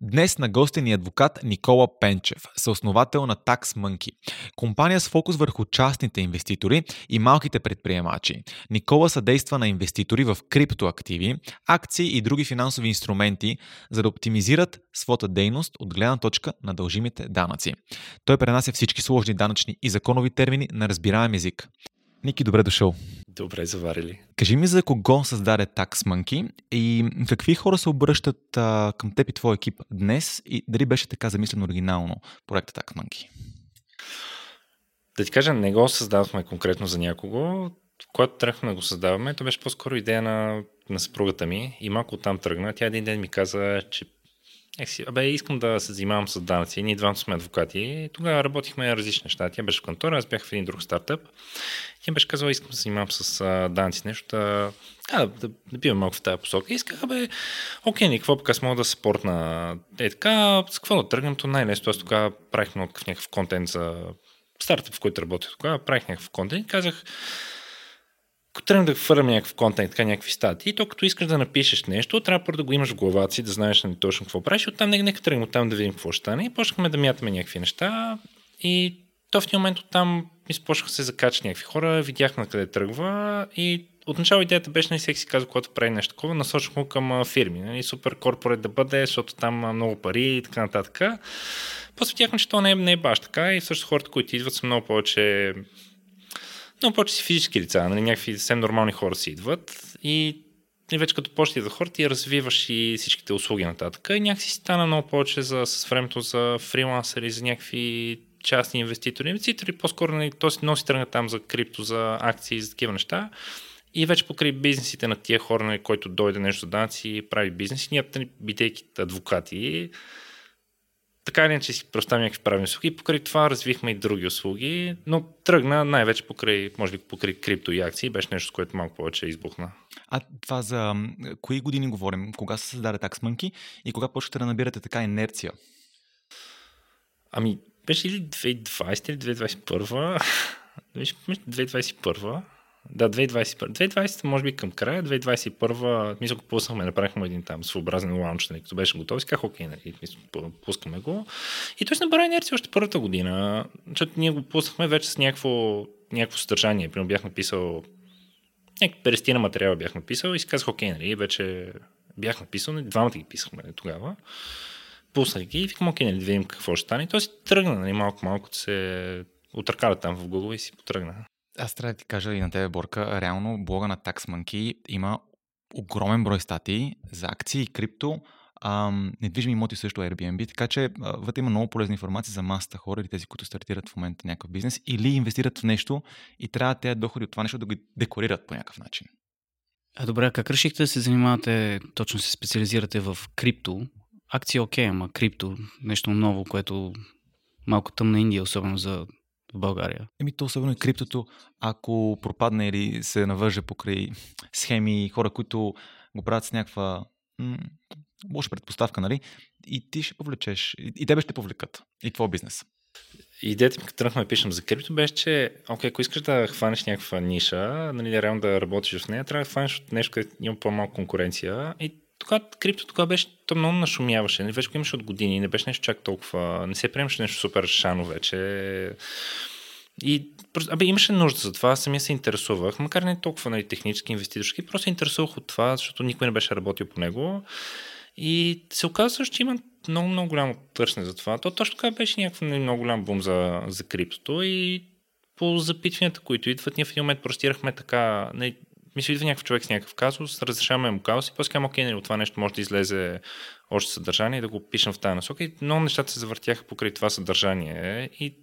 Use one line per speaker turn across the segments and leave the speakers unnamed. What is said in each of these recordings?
Днес на гостен ни адвокат Никола Пенчев, съосновател на Tax Monkey, компания с фокус върху частните инвеститори и малките предприемачи. Никола съдейства на инвеститори в криптоактиви, акции и други финансови инструменти, за да оптимизират своята дейност от гледна точка на дължимите данъци. Той пренася всички сложни данъчни и законови термини на разбираем език. Ники, добре дошъл.
Добре заварили.
Кажи ми за кого създаде Tax Monkey и какви хора се обръщат а, към теб и твой екип днес и дали беше така замислено оригинално проекта Tax Monkey?
Да ти кажа, не го създадохме конкретно за някого. Когато тръгнахме да го създаваме, то беше по-скоро идея на, на съпругата ми и малко оттам тръгна. Тя един ден ми каза, че си, абе, искам да се занимавам с данъци. Ние двамата сме адвокати. Тогава работихме различни неща. Тя беше в кантора, аз бях в един друг стартъп. Тя беше казала, искам да се занимавам с а, данъци, нещо, да, да, да, да бивам малко в тази посока. Исках, абе, окей, никакво, пък аз мога да спортна. Е така, с какво да тръгнем, то най-лесно. Аз тогава правих много някакъв контент за стартъп, в който работех тогава. Правих някакъв контент и казах, ако тръгнем да хвърлям някакъв контент, така някакви статии, то като искаш да напишеш нещо, трябва първо да го имаш в главата си, да знаеш нали, точно какво правиш, оттам нека, нека тръгнем оттам да видим какво ще стане. И почнахме да мятаме някакви неща и то в един момент оттам ми започнаха се закачат някакви хора, видяхме къде тръгва и отначало идеята беше, нали, всеки си казва, когато прави нещо такова, насочвам го към фирми, нали, супер корпорет да бъде, защото там много пари и така нататък. После видяхме, че то не е, не е баш така и също хората, които идват са много повече много повече си физически лица, нали, някакви съвсем нормални хора си идват и и вече като почти за хора ти развиваш и всичките услуги нататък. И някакси стана много повече за, с времето за фрилансери, за някакви частни инвеститори. Инвеститори по-скоро нали, то си носи тръгна там за крипто, за акции, за такива неща. И вече покрай бизнесите на тия хора, нали, който дойде нещо за данъци, прави бизнес, ние, нали, бидейки адвокати, така или иначе си представим някакви правилни услуги покрай това развихме и други услуги, но тръгна най-вече покрай, може би покрай крипто и акции, беше нещо, с което малко повече избухна.
А това за кои години говорим? Кога се създаде таксмънки и кога почвате да набирате така инерция?
Ами, беше ли 2020 или 2021? Беше 2021. Да, 2021. 2020 може би към края, 2021 мисля, го пуснахме, направихме един там своеобразен лаунч, нали, като беше готов, си казах, окей, нали, пускаме го. И той набра инерция още първата година, защото ние го пуснахме вече с някакво, някакво съдържание. Примерно бях написал някакви перестина материала бях написал и си казах, окей, нали, вече бях написал, нали, двамата ги писахме нали, тогава. Пуснах ги и викам, окей, нали, да видим какво ще стане. И той си тръгна, нали, малко-малко се отъркаля там в Google и си потръгна.
Аз трябва да ти кажа и на тебе, Борка, реално блога на TaxMonkey има огромен брой статии за акции и крипто, ам, недвижими имоти също Airbnb, така че вътре има много полезна информация за масата хора или тези, които стартират в момента някакъв бизнес или инвестират в нещо и трябва тези доходи от това нещо да го декорират по някакъв начин.
А добре, как решихте да се занимавате, точно се специализирате в крипто? Акции окей, ама крипто, нещо ново, което малко тъмна Индия, особено за в България?
Еми, то особено и криптото, ако пропадне или се навърже покрай схеми, хора, които го правят с някаква м- лоша предпоставка, нали? И ти ще повлечеш, и тебе ще повлекат, и твой бизнес.
Идеята ми, като тръгнахме да пишем за крипто, беше, че окей, ако искаш да хванеш някаква ниша, нали, реално да работиш в нея, трябва да хванеш от нещо, където има по-малко конкуренция. И тогава крипто тогава беше, то много нашумяваше. Не, вече имаше от години, не беше нещо чак толкова, не се приемаше нещо супер шано вече. И абе, имаше нужда за това, самия се интересувах, макар не толкова нали, технически, инвеститорски, просто се интересувах от това, защото никой не беше работил по него. И се оказва, че има много, много голямо търсене за това. То точно така беше някакъв нали, много голям бум за, за криптото и по запитванията, които идват, ние в един момент простирахме така, не, нали, мисля, идва някакъв човек с някакъв казус, разрешаваме му казус и после казвам, окей, нали, от това нещо може да излезе още съдържание и да го пишем в тази насока. И много нещата се завъртяха покрай това съдържание и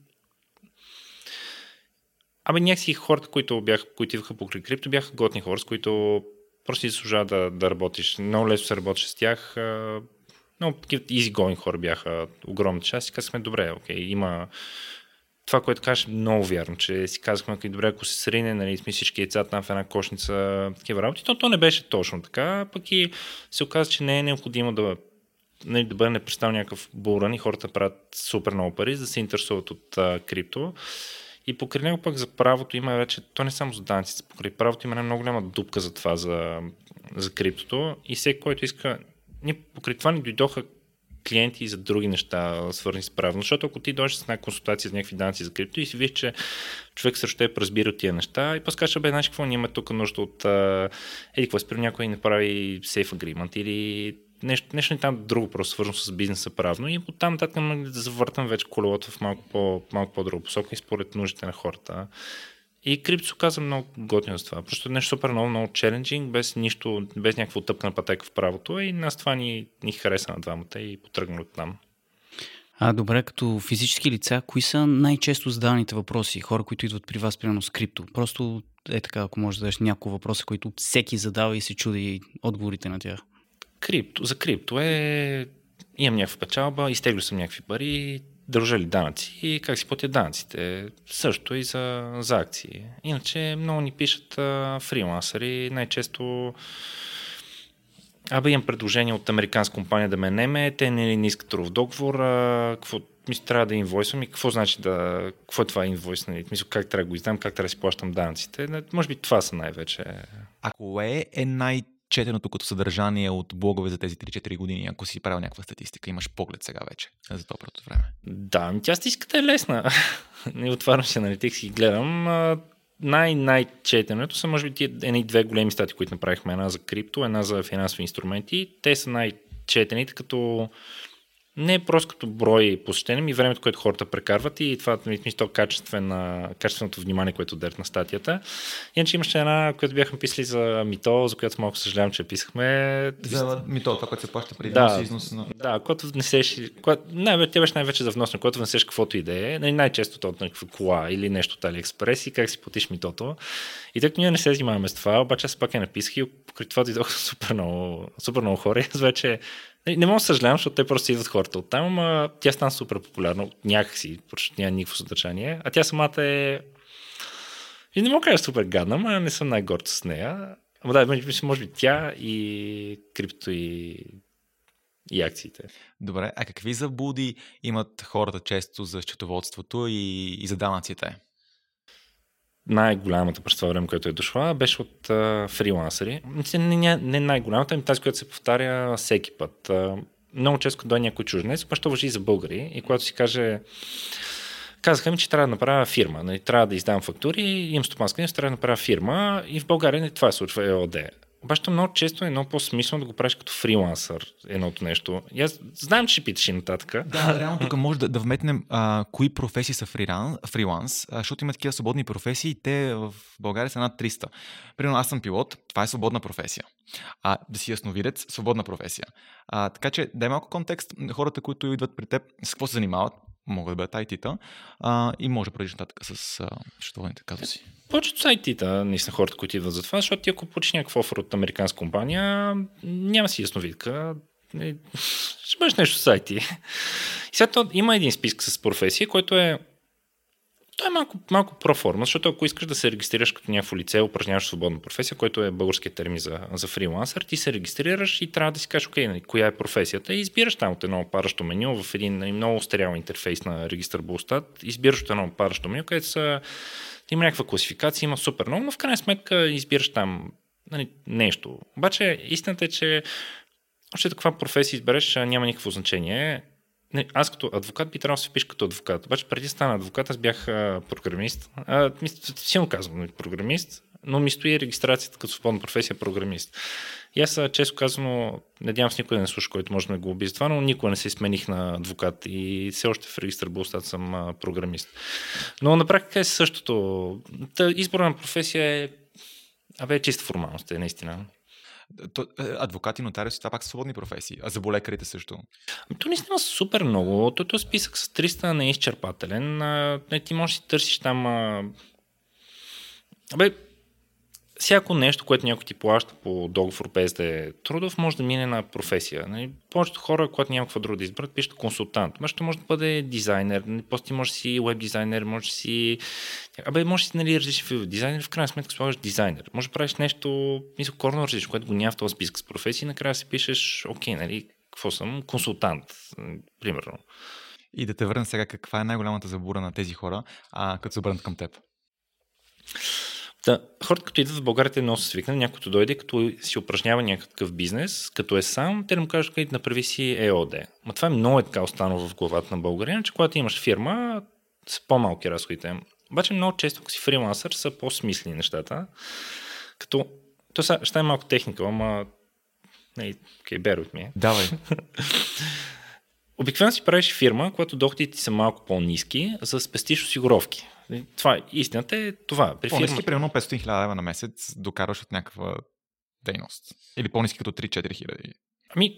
Абе, някакси хората, които, бяха, които идваха покрай крипто, бяха готни хора, с които просто заслужава да, да работиш. Много лесно се работиш с тях. Много такива going хора бяха огромна част. И казахме, добре, окей, има това, което кажеш, много вярно, че си казахме, окей, добре, ако се срине, нали, сме всички яйца там в една кошница, такива работи, то, то не беше точно така, пък и се оказа, че не е необходимо да нали, да бъде непрестанно някакъв буран и хората правят супер много пари, за да се интересуват от а, крипто. И покрай него пък за правото има вече, то не само за данците, покрай правото има една много голяма дупка за това, за, за криптото. И всеки, който иска, ние покрай това ни дойдоха клиенти и за други неща, свързани с правно. Защото ако ти дойдеш с една консултация за някакви данъци за крипто и си виж, че човек срещу теб разбира тия неща и после кажеш, бе, знаеш какво, ние имаме тук нужда от еди, какво спира някой не прави safe agreement или нещо, нещо не там друго, просто свързано с бизнеса правно и оттам нататък да завъртам вече колелото в малко, по, малко по-друга посока и според нуждите на хората. И крипто се оказа много готино за това. Просто нещо супер много, много челенджинг, без нищо, без някаква тъпна пътека в правото и нас това ни, ни хареса на двамата и потръгна от там.
А добре, като физически лица, кои са най-често задаваните въпроси? Хора, които идват при вас, примерно с крипто. Просто е така, ако можеш да дадеш няколко въпроса, които всеки задава и се чуди отговорите на тях.
Крипто, за крипто е имам някаква печалба, изтеглю съм някакви пари, държа ли данъци и как си платят данъците. Също и за, за акции. Иначе много ни пишат а, фрилансъри, най-често Абе имам предложение от американска компания да ме неме, те не, не искат трудов договор, а, какво, мисля, трябва да инвойсвам и какво значи да, какво е това инвойс, нали? Мисля, как трябва да го издам, как трябва да си плащам данъците. Може би това са най-вече.
А кое е най- четеното като съдържание от блогове за тези 3-4 години, ако си правил някаква статистика? Имаш поглед сега вече за доброто време.
Да, ами тя статистиката е лесна. Не отварям си аналитикс и гледам. Най-най-четенето са, може би, едни две големи стати, които направихме. Една за крипто, една за финансови инструменти. Те са най-четените, като не е просто като брой посещения, ми времето, което хората прекарват и това ми смисъл качествена, качественото внимание, което дадат на статията. Иначе имаше една, която бяхме писали за Мито, за която малко съжалявам, че писахме.
За Мито, това, което се плаща преди
да,
износ на...
Да, когато внесеш, когато, най- тя беше най-вече за внос, когато внесеш каквото идея, нали, най-често то от някаква кола или нещо от Алиекспрес и как си платиш Митото. И тъй ние не се занимаваме с това, обаче аз пак я написах и покрай това дойдоха супер много, супер много хора. И аз вече не, не мога да съжалявам, защото те просто идват хората от там, ама тя стана супер популярна някакси, защото няма никакво съдържание. А тя самата е... И не мога да кажа супер гадна, но не съм най-горд с нея. Ама да, може би тя и крипто и и акциите.
Добре, а какви заблуди имат хората често за счетоводството и, и за данъците?
Най-голямата през това време, което е дошла, беше от фрилансери. Не, не, не най-голямата, ами тази, която се повтаря всеки път. Много често, дойде някой чужденец, обаче въжи и за българи. И когато си каже, казаха ми, че трябва да направя фирма. Нали, трябва да издам фактури, имам стопанска трябва да направя фирма. И в България не, това се случва ЕОД. Обаче много често е много по-смислено да го правиш като фрилансър, едното нещо. И аз знам, че ще питаш и нататък.
Да, реално тук може да, да вметнем а, кои професии са фриланс, фриланс защото има такива свободни професии и те в България са над 300. Примерно аз съм пилот, това е свободна професия. А да си ясновидец, свободна професия. А, така че дай малко контекст. Хората, които идват при теб, с какво се занимават? могат да бъдат IT-та а, и може да продължиш нататък с а, счетоводните казуси.
Повечето са IT-та, наистина хората, които идват за това, защото ти ако получиш някакъв офер от американска компания, няма си ясновидка, ще бъдеш нещо с IT. И сега има един списък с професии, който е той е малко, малко проформа, защото ако искаш да се регистрираш като някакво лице, упражняваш свободна професия, който е българският термин за, за фрилансър, ти се регистрираш и трябва да си кажеш, окей, нали, коя е професията? и избираш там от едно паращо меню в един нали, много стериал интерфейс на регистър Булстат, избираш от едно паращо меню, където са, има някаква класификация, има супер много, но в крайна сметка избираш там нали, нещо. Обаче истината е, че още каква професия избереш, няма никакво значение аз като адвокат би трябвало да се впиша като адвокат. Обаче преди стана адвокат, аз бях програмист. А, силно казвам, нали, програмист, но ми стои регистрацията като свободна професия програмист. И аз често казано, надявам се никой да не слуша, който може да глоби за това, но никога не се смених на адвокат и все още в регистър Булстат съм програмист. Но на практика е същото. Та, избора на професия е Абе, е чиста формалност, е наистина.
То, е, адвокати, нотариуси, това пак са свободни професии. А заболекарите също.
Ами, то наистина супер много. Тото списък с 300 не е изчерпателен. А, ти можеш да си търсиш там... А... Абе, всяко нещо, което някой ти плаща по договор без да е трудов, може да мине на професия. Нали? Повечето хора, когато няма какво друго да изберат, пишат консултант. Може може да бъде дизайнер, нали? после ти може да си веб дизайнер, може да си... Абе, може да си нали, различни дизайнер, в крайна сметка слагаш дизайнер. Може да правиш нещо, мисля, корно различно, което го няма в този списък с професии, накрая си пишеш, окей, нали, какво съм? Консултант, примерно.
И да те върна сега, каква е най-голямата забура на тези хора, а, като се обърнат към теб?
Та, хората, като идват в България, те много са свикнали, някой дойде, като си упражнява някакъв бизнес, като е сам, те му кажат, къде направи си ЕОД. Ма това е много е така останало в главата на българина, че когато имаш фирма, са по-малки разходите. Обаче много често, ако си фрилансър, са по-смислени нещата. Като, то са, ще е малко техника, ама не, okay, bear with me.
Давай.
Обикновено си правиш фирма, когато доходите ти са малко по-низки, за да спестиш осигуровки. Това, истината е това.
При по-низки, фирма... примерно 500 000 лева на месец, докарваш от някаква дейност. Или по-низки като 3-4 хиляди.
Ами,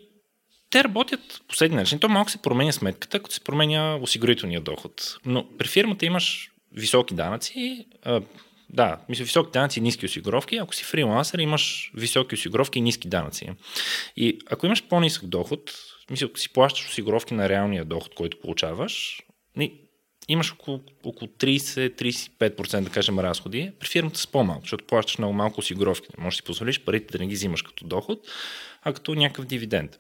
те работят последния начин. То малко се променя сметката, като се променя осигурителния доход. Но при фирмата имаш високи данъци, а, да, мисля, високи данъци и ниски осигуровки. Ако си фрилансър, имаш високи осигуровки и ниски данъци. И ако имаш по-нисък доход, мисля, ако си плащаш осигуровки на реалния доход, който получаваш, имаш около, около 30-35% да кажем разходи, при фирмата с по-малко, защото плащаш много малко осигуровки. Не можеш да си позволиш парите да не ги взимаш като доход, а като някакъв дивиденд.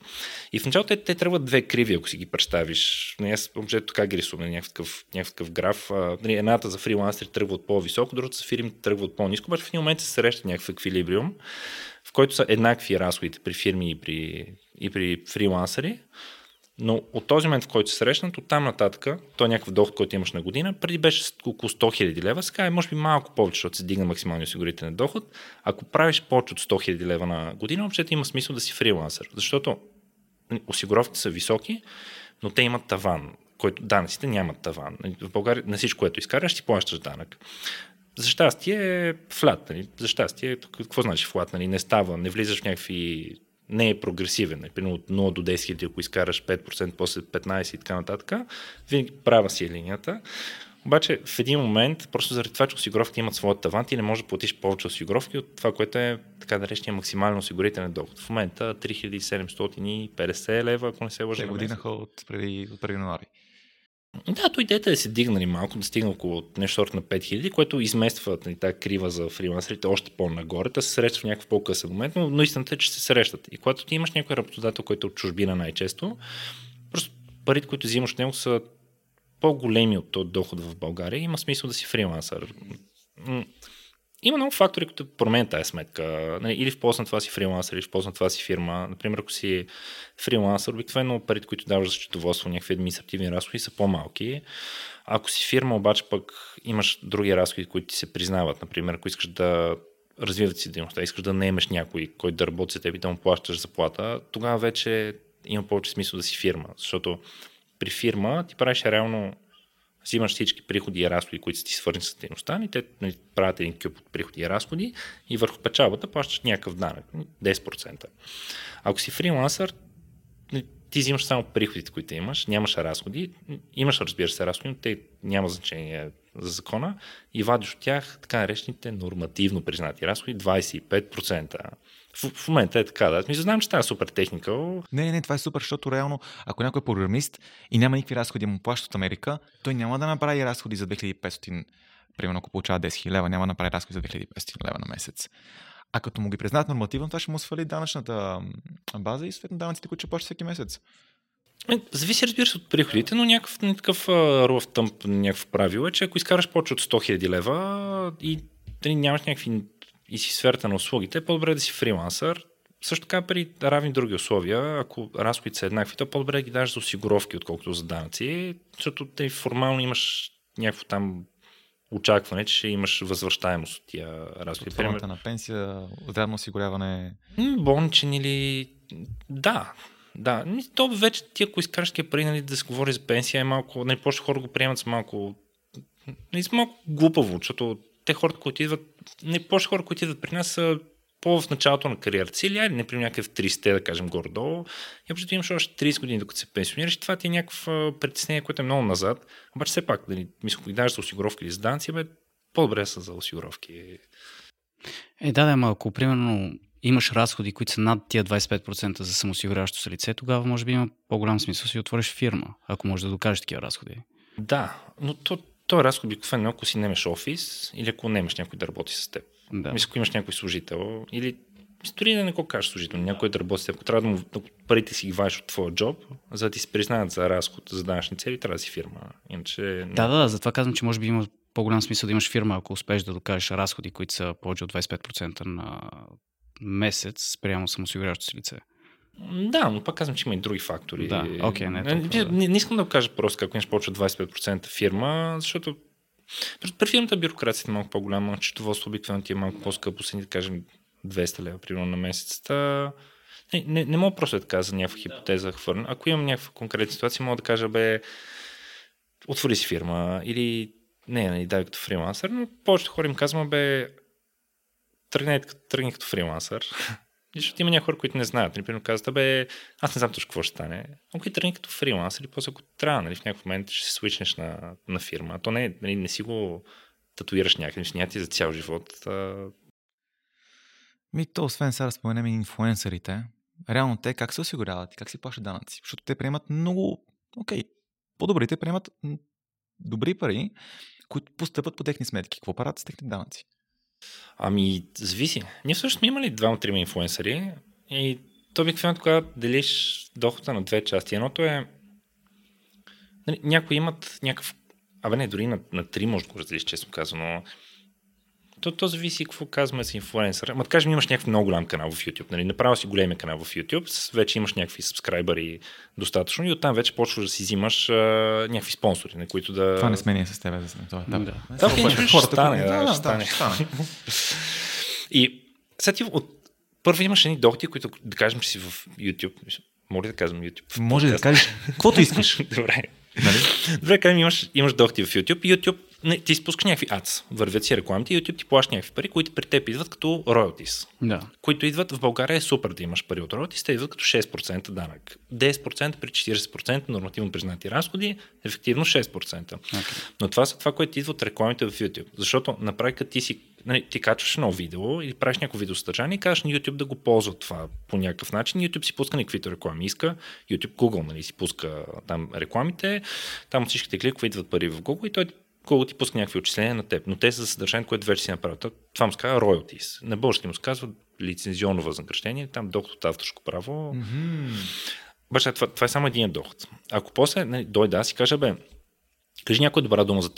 И в началото те, те трябват две криви, ако си ги представиш. Не, аз общо така ги рисувам, някакъв, някакъв граф. А, нали, едната за фрилансери тръгва от по-високо, другата за фирмите тръгва от по-низко, обаче в един момент се среща някакъв еквилибриум, в който са еднакви разходите при фирми и при, и при фрилансери. Но от този момент, в който се срещнат, от там нататък, то е някакъв доход, който имаш на година, преди беше около 100 000 лева, сега е може би малко повече, защото се дигна максималния осигурителен доход. Ако правиш повече от 100 000 лева на година, въобще има смисъл да си фрилансър, защото осигуровките са високи, но те имат таван, който данъците нямат таван. Нали, в България на всичко, което изкараш, ти плащаш данък. За щастие е флат. Нали? За щастие, какво значи флат? Нали? Не става, не влизаш в някакви не е прогресивен. От 0 до 10 хиляди, ако изкараш 5%, после 15 и така нататък, винаги права си е линията. Обаче в един момент, просто заради това, че осигуровките имат своят таван, ти не можеш да платиш повече осигуровки от това, което е така наречения максимално осигурителен доход. В момента 3750 лева, ако не се лъжа.
Те годинаха от преди, от преди януари.
Да, то идеята е да се дигнали малко, да стигне около нещо на 5000, което измества нали, тази крива за фрилансерите още по-нагоре. Те се срещат в някакъв по-късен момент, но, но истината е, че се срещат. И когато ти имаш някой работодател, който е от чужбина най-често, просто парите, които взимаш от него са по-големи от този доход в България. Има смисъл да си фрилансър има много фактори, които променят тази сметка. Нали, или в полза на това си фрилансър, или в полза на това си фирма. Например, ако си фрилансър, обикновено парите, които даваш за счетоводство, някакви административни разходи са по-малки. Ако си фирма, обаче пък имаш други разходи, които ти се признават. Например, ако искаш да развиват си дейността, искаш да наемеш някой, който да работи за теб и да му плащаш заплата, тогава вече има повече смисъл да си фирма. Защото при фирма ти правиш реално взимаш всички приходи и разходи, които са ти свързани с дейността, и те нали, правят един кюб от приходи и разходи и върху печалбата плащаш някакъв данък, 10%. Ако си фрилансър, нали, ти взимаш само приходите, които имаш, нямаш разходи, имаш разбира се разходи, но те няма значение за закона и вадиш от тях така наречените нормативно признати разходи 25%. В, в момента е така, да. Мисля, знам, че това е супер техника.
Не, не, това е супер, защото реално, ако някой е програмист и няма никакви разходи, му плаща от Америка, той няма да направи разходи за 2500, примерно ако получава 10 000 лева, няма да направи разходи за 2500 лева на месец. А като му ги признаят нормативно, това ще му свали данъчната база и съответно данъците, които ще плаща всеки месец.
Е, зависи, разбира се, от приходите, но някакъв такъв ров тъмп, някакъв правило е, че ако изкараш повече от 100 000 лева и нали, нямаш някакви и си сферата на услугите, по-добре да си фрилансър. Също така при равни други условия, ако разходите са еднакви, то по-добре да ги даш за осигуровки, отколкото за данъци, защото те формално имаш някакво там очакване, че ще имаш възвръщаемост от тия разходи.
Пример... на пенсия, здравно осигуряване.
Болничен или... Да, да. То вече ти, ако изкараш такива пари, нали, да се говори за пенсия, е малко... Нали, повече хора го приемат с малко... Нали, с малко глупаво, защото те хората, които идват, не повече хора, които идват при нас са по в началото на кариерата си, или айде, например, някакъв 30, да кажем, горе-долу, и общо имаш още 30 години, докато се пенсионираш, това ти е някакво притеснение, което е много назад. Обаче все пак, дали, мисля, ако даш за осигуровки или за данци, бе, по-добре са за осигуровки.
Е, да, да, малко, примерно, имаш разходи, които са над тия 25% за самоосигуряващо се лице, тогава може би има по-голям смисъл си отвориш фирма, ако можеш да докажеш такива разходи.
Да, но то, то е разход обикновено, ако си немеш офис или ако немеш някой да работи с теб. Да. Мисля, ако имаш някой служител или дори да не го кажеш служител, някой да работи с теб, ако трябва да му парите си ги вадиш от твоя джоб, за да ти се признаят за разход за данъчни цели, трябва да си фирма. Иначе...
Да, да, затова казвам, че може би има по-голям смисъл да имаш фирма, ако успееш да докажеш разходи, които са повече от 25% на месец спрямо самосигуряващо си лице.
Да, но пак казвам, че има и други фактори.
Да, окей, не е толкова,
не,
да.
не, не искам да го кажа просто как имаш повече от 25% фирма, защото при, фирмата бюрокрацията е малко по-голяма, счетоводство обикновено ти е малко по-скъпо, си да кажем 200 лева примерно на месец. Та... Не, не, не мога просто да така за някаква хипотеза хвърля. Ако имам някаква конкретна ситуация, мога да кажа, бе, отвори си фирма или не, нали, дай като фрилансър, но повечето хора им казвам, бе, тръгни, тръгни като фрилансър. Защото има някои хора, които не знаят. Например, казват, бе, аз не знам точно какво ще стане. Ако и тръгни като фрилансър, или после ако трябва, нали, в някакъв момент ще се свичнеш на, на фирма. А то не, нали, не си го татуираш някъде, ще няма за цял живот. А...
Ми, то, освен сега споменем и инфлуенсърите, реално те как се осигуряват и как си плащат данъци? Защото те приемат много, окей, по-добрите приемат добри пари, които постъпват по техни сметки. Какво правят с техните данъци?
Ами, зависи. Ние всъщност сме имали двама-трима инфлуенсъри и то обикновено когато делиш дохода на две части. Едното е нали, някои имат някакъв Абе не, дори на, на три може да го разделиш, честно казано. То, то зависи какво казваме с инфлуенсър. Ма да кажем, имаш някакъв много голям канал в YouTube. Нали? Направо си големия канал в YouTube, вече имаш някакви сабскрайбъри достатъчно и оттам вече почваш да си взимаш а, някакви спонсори, на които да...
Това не сме ние с теб за този етап.
Да.
Да, окей, ще стане, да,
да,
ще стане.
ще стане.
И сега ти от... първо имаш едни доходи, които да кажем, че си в YouTube. Ли да казвам YouTube?
Може да кажеш каквото искаш.
Добре.
Нали?
Добре, кажем, имаш, имаш доходи в YouTube и YouTube не, ти спускаш някакви ads, вървят си рекламите и YouTube ти плаща някакви пари, които при теб идват като royalties.
Да.
Които идват в България е супер да имаш пари от royalties, те идват като 6% данък. 10% при 40% нормативно признати разходи, ефективно 6%.
Okay.
Но това са това, което идва от рекламите в YouTube. Защото на практика ти си нали, ти качваш едно видео или правиш някакво видеосъдържание и кажеш на YouTube да го ползва това по някакъв начин. YouTube си пуска на каквито реклами иска. YouTube, Google нали, си пуска там рекламите. Там всичките кликове идват пари в Google и той Google ти пуска някакви отчисления на теб. Но те са за съдържанието, което вече си направил. Това му се казва royalties. На български му се казва лицензионно възнаграждение, там доход от авторско право. Обаче това, това е само един доход. Ако после нали, дойда, аз си кажа, бе, кажи някоя добра дума за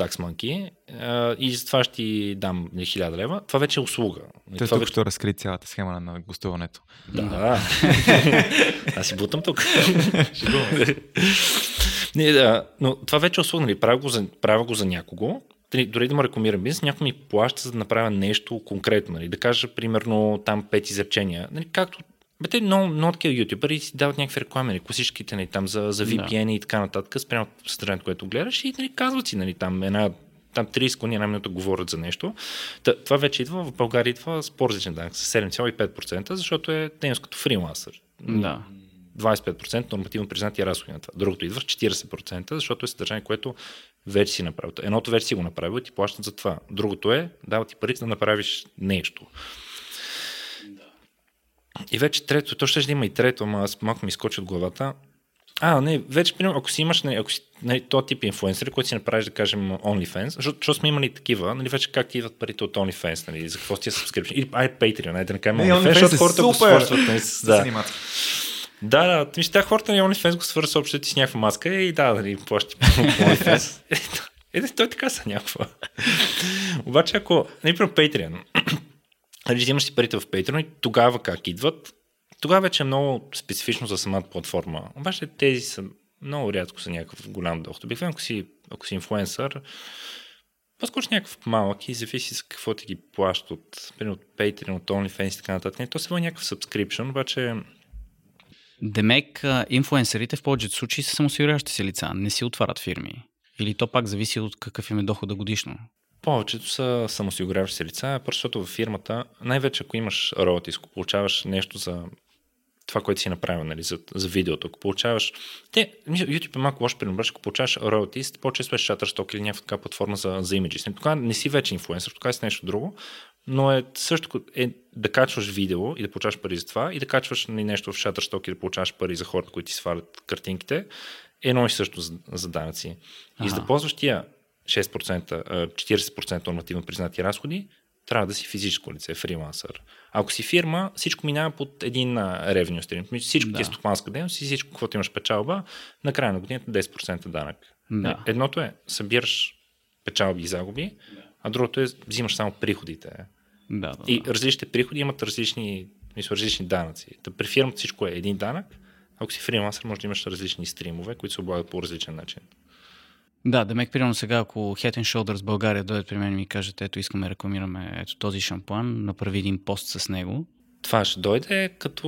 а, и за това ще ти дам нали, 1000 лева, това вече е услуга. Нали,
Той
това
тук
вече...
ще разкри цялата схема на- гостуването.
Да. Аз си бутам тук. Не, да, но това вече е услуга, нали, правя го за, правя го за някого, Нали, дори да му рекламирам бизнес, някой ми плаща за да направя нещо конкретно. Нали, да кажа, примерно, там пет изречения. Нали, както бе, те много, много такива ютубъри си дават някакви реклами, нали, класическите, нали, там за, за VPN и така нататък, спрямо съдържанието, което гледаш и нали, казват си, нали, там една там 30 секунди, една минута говорят за нещо. Та, това вече идва, в България идва с по-различен данък, с 7,5%, защото е дейност като фрилансър.
Да.
25% нормативно признати разходи на това. Другото идва в 40%, защото е съдържание, което вече си направил. Едното вече си го направил и ти плащат за това. Другото е, дава ти пари да направиш нещо. И вече трето, то ще да има и трето, ама аз малко ми изкочи от главата. А, не, вече, примерно, ако си имаш, нали, ако си нали, този тип инфлуенсър, който си направиш, да кажем, OnlyFans, защото, защото сме имали такива, нали, вече как ти идват парите от OnlyFans, нали, за какво си е subscription, или ай, Patreon, най да не кажем OnlyFans, защото
е
хората го
супер!
свързват. Нали, с, да. Да, да, мисля, тези хората на OnlyFans го свързват общо ти с някаква маска и да, нали, плащи OnlyFans. Е, той така са някаква. Обаче, ако, например, Patreon, нали, взимаш си парите в Patreon и тогава как идват, тогава вече е много специфично за самата платформа. Обаче тези са много рядко са някакъв голям доход. Обикновено, ако си, ако си инфлуенсър, си някакъв малък и зависи с какво ти ги плащат от, примерно, от Patreon, от OnlyFans и така нататък. То се води някакъв subscription, обаче
Демек, а, инфлуенсърите в повечето случаи са самосигуряващи се лица, не си отварят фирми. Или то пак зависи от какъв им е дохода годишно.
Повечето са самосигуряващи се лица, просто защото във фирмата, най-вече ако имаш роялти, ако получаваш нещо за това, което си направил, нали, за, за видеото, ако получаваш... Те, YouTube е малко лош пример, ако получаваш royalties, по-често е Shutterstock или някаква така платформа за, за имиджи. Тогава не си вече инфлуенсър, тогава си нещо друго, но е също е да качваш видео и да получаваш пари за това и да качваш нали, нещо в Shutterstock и да получаваш пари за хората, които ти свалят картинките, е едно и също за, за данъци. И за да
Ага.
ползваш тия 6%, а, 40% нормативно признати разходи, трябва да си физическо лице, фрилансър. Ако си фирма, всичко минава под един ревеню стрим. Всичко ти е
Да.
стопанска дейност и всичко, каквото имаш печалба, на края на годината 10% данък.
Да.
Едното е, събираш печалби и загуби, а другото е взимаш само приходите.
Да, да,
И
да.
различните приходи имат различни, мисля, различни данъци. Та при фирмата всичко е един данък, ако си фрилансър, може да имаш различни стримове, които се облагат по различен начин.
Да, да мек, примерно сега, ако Head and Shoulders България дойдат при мен и ми кажат, ето искаме да рекламираме ето този шампуан, направи един пост с него.
Това ще дойде като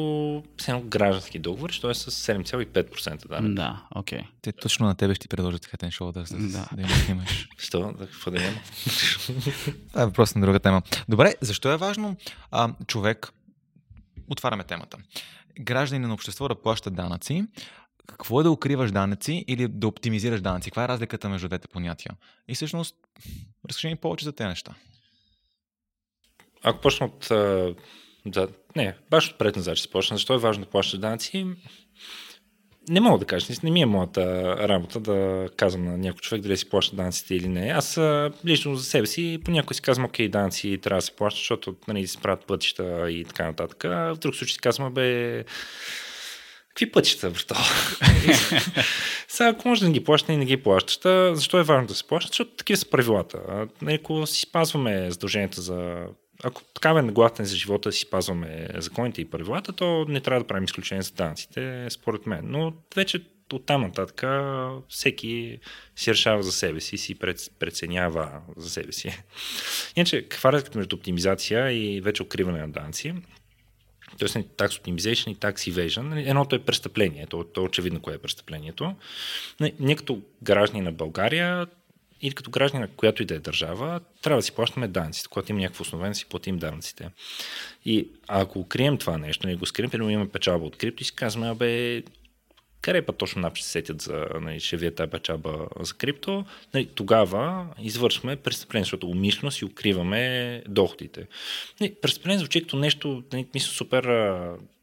едно граждански договор, що е с 7,5% данък.
Да, окей.
Те точно на тебе ще ти предложат Head and Shoulders, да,
Да.
да, да имаш.
Що? Да, какво да няма?
Това е въпрос на друга тема. Добре, защо е важно а, човек, отваряме темата, граждани на общество да плащат данъци, какво е да укриваш данъци или да оптимизираш данъци? Каква е разликата между двете понятия? И всъщност, разкажи ми повече за тези неща.
Ако почна от... а, не, баш отпред назад ще почна. Защо е важно да плащаш данъци? Не мога да кажа, не ми е моята работа да казвам на някой човек дали си плаща данъците или не. Аз лично за себе си понякога си казвам, окей, данъци трябва да се плащат, защото нали, се правят пътища и така нататък. В друг случай си казвам, бе, какви пътища, брато? Сега, ако може да не ги плащаш, не ги плащаш. Та, защо е важно да се плащат? Защото такива са правилата. Нали, Ако си спазваме задълженията за ако такава е наглата ни за живота си спазваме законите и правилата, то не трябва да правим изключение за данъците, според мен. Но вече от там нататък всеки си решава за себе си, си преценява за себе си. Иначе, каква е между оптимизация и вече укриване на данъци? Тоест, нали, tax optimization и tax evasion. Нали, Едното е престъпление. То, то е очевидно кое е престъплението. Нали, Ние като граждани на България или като граждани на която и да е държава, трябва да си плащаме данъците. Когато има някакво основание, да си платим данъците. И ако укрием това нещо, не го скрием, примерно имаме печалба от крипто и си казваме, абе, къде па точно нап ще се сетят за, нали, ще вие тази печалба за крипто, нали, тогава извършваме престъпление, защото умишлено си укриваме доходите. Нали, престъпление звучи като нещо, нали, мисля, супер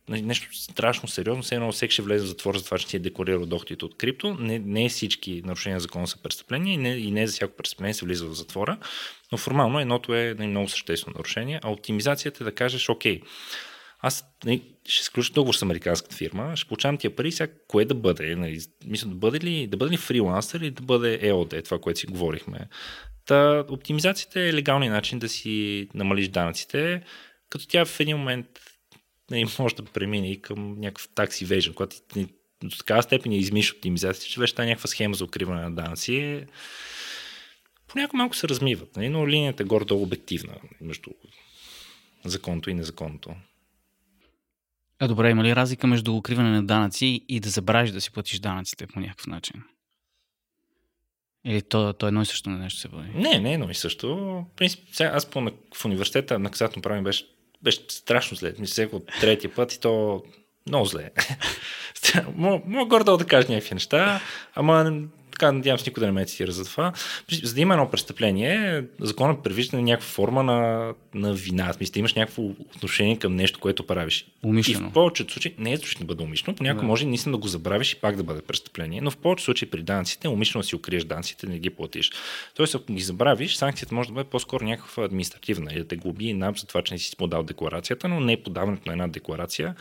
нали, нещо страшно сериозно, все едно всеки ще влезе в затвор за това, че си е декларирал доходите от крипто. Не, не всички нарушения на закона са престъпления и не, и не за всяко престъпление се влиза в затвора, но формално едното е нали, много съществено нарушение, а оптимизацията е да кажеш, окей, аз нали, ще сключа договор с американската фирма, ще получавам тия пари, сега кое да бъде? Нали, мисля, да бъде ли, да бъде ли фрилансър или да бъде EOD, това, което си говорихме. Та, оптимизацията е легалният начин да си намалиш данъците, като тя в един момент нали, може да премине и към някакъв такси evasion, когато ти, до такава степен я измиш оптимизацията, че вече тази някаква схема за укриване на данъци е... понякога малко се размиват, нали, но линията е горе-долу обективна между законното и незаконното.
А добре, има ли разлика между укриване на данъци и да забравиш да си платиш данъците по някакъв начин? Или то, то едно и също нещо се води?
Не, не едно и също. В принцип, аз по, в университета наказателно право ми беше, беше страшно зле. Мисля, от третия път и то много зле. Мога горе да кажа някакви неща, ама така надявам се никой да не ме цитира за това. За да има едно престъпление, законът предвижда някаква форма на, на вина. Мисля, да имаш някакво отношение към нещо, което правиш.
Умишлено.
И в повечето случаи, не е случай да бъде умишлено, понякога
Да.
може наистина да го забравиш и пак да бъде престъпление, но в повечето случаи при данците умишлено си укриеш данците, не ги платиш. Тоест, ако ги забравиш, санкцията може да бъде по-скоро някаква административна и да те глоби НАП за това, че не си подал декларацията, но не подаването на една декларация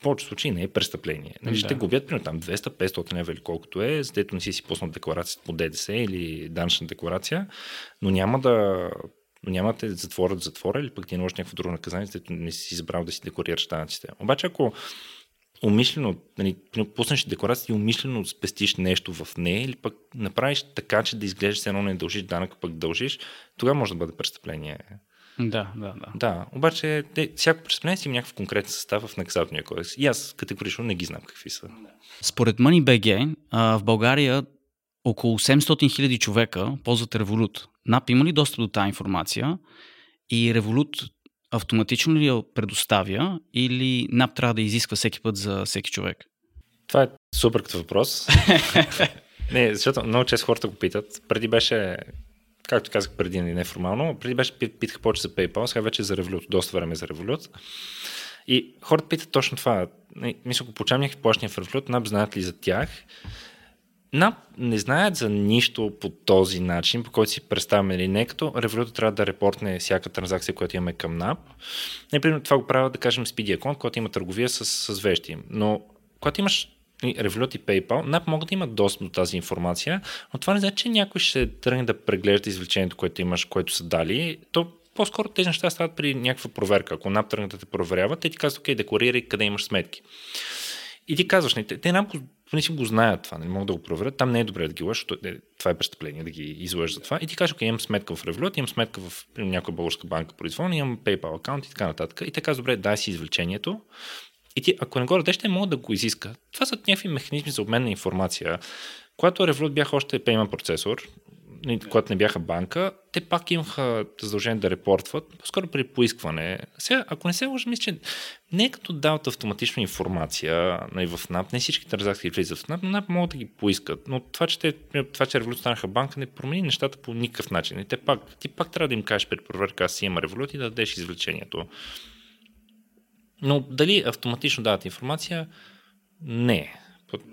повечето случаи не е престъпление. Нали, ще
Да.
те глобят примерно там 200-500 лева или колкото е, за дето не си си пуснал декларацията по ДДС или данъчна декларация, но няма да но няма да те затворят в затвора или пък ти наложат някакво друго наказание, за дето не си забрал да си декларираш данъците. Обаче ако умишлено, нали, пуснеш декларация и умишлено спестиш нещо в нея или пък направиш така, че да изглеждаш едно не дължиш данък, пък дължиш, тогава може да бъде престъпление.
Да, да, да.
Да, обаче те, всяко престъпление си има някакъв конкретен състав в наказателния кодекс. И аз категорично не ги знам какви са.
Според MoneyBG, а, в България около 700 хиляди човека ползват Revolut. НАП има ли достъп до тази информация? И Revolut автоматично ли я предоставя или НАП трябва да изисква всеки път за всеки човек?
Това е супер като въпрос. не, защото много често хората го питат. Преди беше, както казах преди, нали, неформално, преди беше пит- питаха повече за PayPal, сега вече за Revolut, доста време е за Revolut. И хората питат точно това. Не, Мисля, ако получавам някакви плащания в Revolut, НАП знаят ли за тях? НАП не знаят за нищо по този начин, по който си представяме или не, като Revolut трябва да репортне всяка транзакция, която имаме към НАП. Например, това го правят, да кажем, Speedy Account, когато има търговия с, с вещи. Но когато имаш Revolut и PayPal, NAP могат да имат достъп до тази информация, но това не значи, че някой ще тръгне да преглежда извлечението, което имаш, което са дали. То по-скоро тези неща стават при някаква проверка. Ако NAP тръгне да те проверява, те ти казват, окей, декларирай къде имаш сметки. И ти казваш, не, те, те NAP не си го знаят това, не могат да го проверят. Там не е добре да ги лъжат, е, това е престъпление да ги излъжат за това. И ти кажеш, окей, имам сметка в Revolut, имам сметка в някоя българска банка произволна, имам PayPal аккаунт и така нататък. И те казват, добре, дай си извлечението. И ти, ако не го дадеш, те могат да го изискат. Това са някакви механизми за обмен на информация. Когато Revolut бяха още payment процесор, когато не бяха банка, те пак имаха задължение да репортват, по-скоро при поискване. Сега, ако не се лъжа, мисля, че не е като дават автоматично информация нали, в НАП, не всички транзакции влизат в НАП, но НАП могат да ги поискат. Но това, че, те, това, че Revolut станаха банка, не промени нещата по никакъв начин. И те пак, ти пак трябва да им кажеш при проверка, аз си има Revolut и да дадеш извлечението. Но дали автоматично дават информация? Не.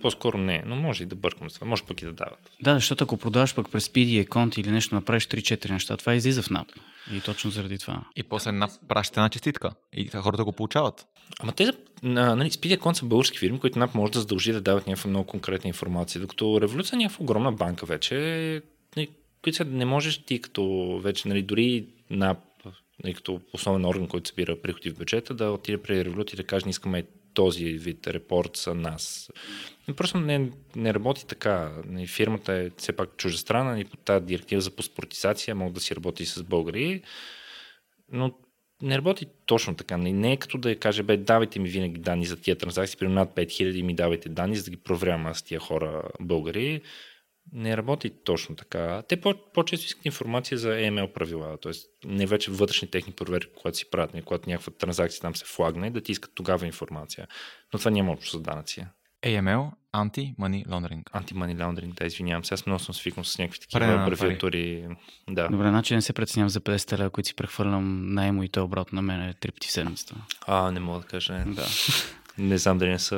По-скоро не, но може и да бъркам с това. Може пък и да дават.
Да, защото ако продаваш пък през PD аккаунт или нещо, направиш 3-4 неща, това излиза в НАП. И точно заради това.
И после НАП пращате една честитка. И хората го получават.
Ама те, нали, Speedy аккаунт са български фирми, които НАП може да задължи да дават някаква много конкретна информация. Докато Революция е някаква огромна банка вече, нали, които не можеш ти като вече, нали, дори НАП нали, като основен орган, който събира приходи в бюджета, да отиде при Revolut и да каже, не искаме този вид репорт за нас. Просто не, не работи така. Фирмата е все пак чуждестранна и по тази директива за паспортизация могат да си работи с българи, но не работи точно така. Не, не е като да я каже, бе, давайте ми винаги данни за тия транзакции, при над 5000 ми давайте данни, за да ги проверявам с тия хора българи не работи точно така. Те по- по-често искат информация за EML правила, т.е. не вече вътрешни техни проверки, когато си правят, не когато някаква транзакция там се флагне, да ти искат тогава информация. Но това няма общо с данъци.
AML, Anti-Money Laundering.
Anti-Money Laundering, да, извинявам се. Аз много съм свикнал с някакви такива абревиатури. Да.
Добре, значи не се преценявам за 50 лева, които си прехвърлям на емо и то обратно на мен е три пъти в седмицата.
А, не мога да кажа.
Да.
Не знам дали не са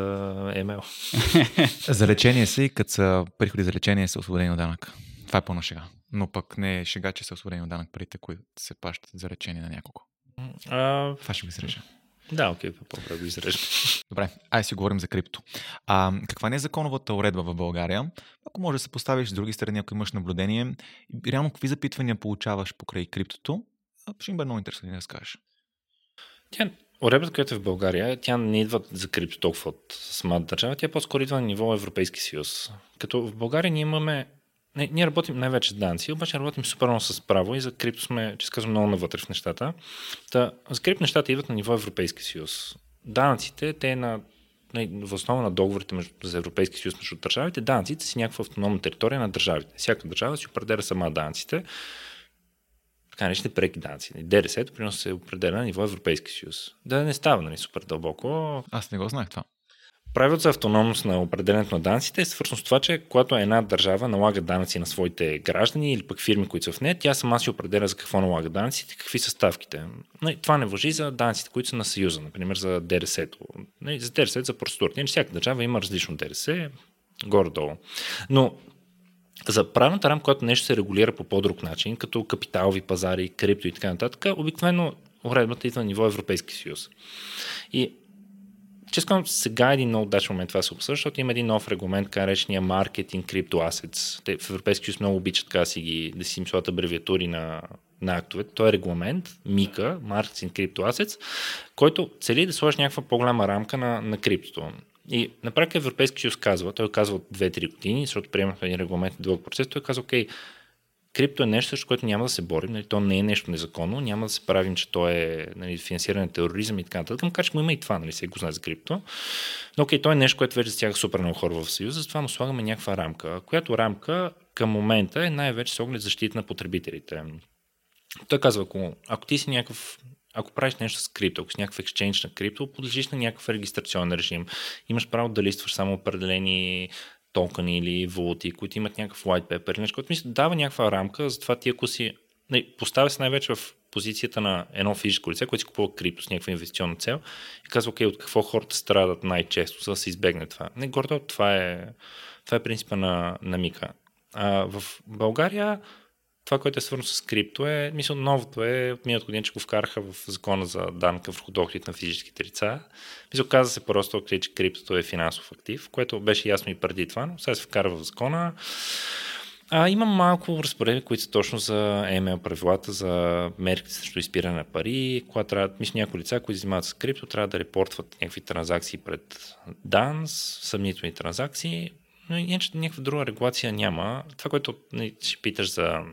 ML.
за лечение са и като са приходи за лечение са освободени от данък. Това е пълна шега. Но пък не е шега, че са освободени от данък парите, които се плащат за лечение на няколко.
А...
Това ще го изрежа.
Да, окей, по-добре го изрежа.
Добре, ай си говорим за крипто. А, каква не е законовата уредба в България? Ако може да се поставиш с други страни, ако имаш наблюдение, реално какви запитвания получаваш покрай криптото, ще им бъде много интересно да разкажеш.
Тя Уредбата, която е в България, тя не идва за крипто толкова от самата държава, тя по-скоро идва на ниво Европейски съюз. Като в България ние имаме не, ние работим най-вече с данци, обаче работим супер много с право и за крипто сме, че казвам, много навътре в нещата. Та, за крипто нещата идват на ниво Европейски съюз. Данъците, те на в основа на договорите между, за Европейски съюз между държавите, данъците си някаква автономна територия на държавите. Всяка държава си определя сама данъците така наречените преки данъци. ДДС приноса се определя на ниво Европейски съюз. Да не става нали, супер дълбоко.
Аз не го знаех това.
Правилото за автономност на определенето на данъците е свързано с това, че когато една държава налага данъци на своите граждани или пък фирми, които са в нея, тя сама си определя за какво налага данъците и какви са ставките. Но това не въжи за данъците, които са на Съюза, например за ДДС. За ДДС за процедурата. Всяка държава има различно ДДС, горе-долу. Но за правната рамка, когато нещо се регулира по по-друг начин, като капиталови пазари, крипто и така нататък, обикновено уредбата идва на ниво Европейски съюз. И честно сега е един много удачен момент това се обсъжда, защото има един нов регламент, така наречения маркетинг крипто assets. Те в Европейски съюз много обичат така си ги, да си им абревиатури на, на актовете. Той е регламент, МИКА, Crypto Assets, който цели да сложи някаква по-голяма рамка на, на криптото. И на практика Европейски съюз казва, той казва от 2-3 години, защото приемахме един регламент и дълъг процес, той казва, окей, крипто е нещо, с което няма да се борим, нали, то не е нещо незаконно, няма да се правим, че то е нали, финансиране на тероризъм и така нататък, макар че му има и това, нали, сега го знае за крипто. Но окей, то е нещо, което вече стяга супер много хора в Съюза, затова му слагаме някаква рамка, която рамка към момента е най-вече с оглед защита на потребителите. Той казва, ако, ако ти си някакъв ако правиш нещо с крипто, ако си някакъв екшенч на крипто, подлежиш на някакъв регистрационен режим. Имаш право да листваш само определени токени или валути, които имат някакъв white paper нещо, което мисля, дава някаква рамка, затова ти ако си поставя се най-вече в позицията на едно физическо лице, което си купува крипто с някаква инвестиционна цел и казва, окей, от какво хората страдат най-често, за да се избегне това. Не, гордо, това е, това е принципа на, на Мика. А, в България това, което е свързано с крипто е, мисля, новото е, миналата година, че го вкараха в закона за данъка върху доходите на физическите лица. Мисля, каза се просто, че криптото е финансов актив, което беше ясно и преди това, но сега се вкара в закона. А, има малко разпоредби, които са точно за email правилата, за мерките срещу изпиране на пари. Когато трябва, мисля, някои лица, които занимават с крипто, трябва да репортват някакви транзакции пред DANS, съмнителни транзакции. Но иначе някаква друга регулация няма. Това, което нали, ще питаш за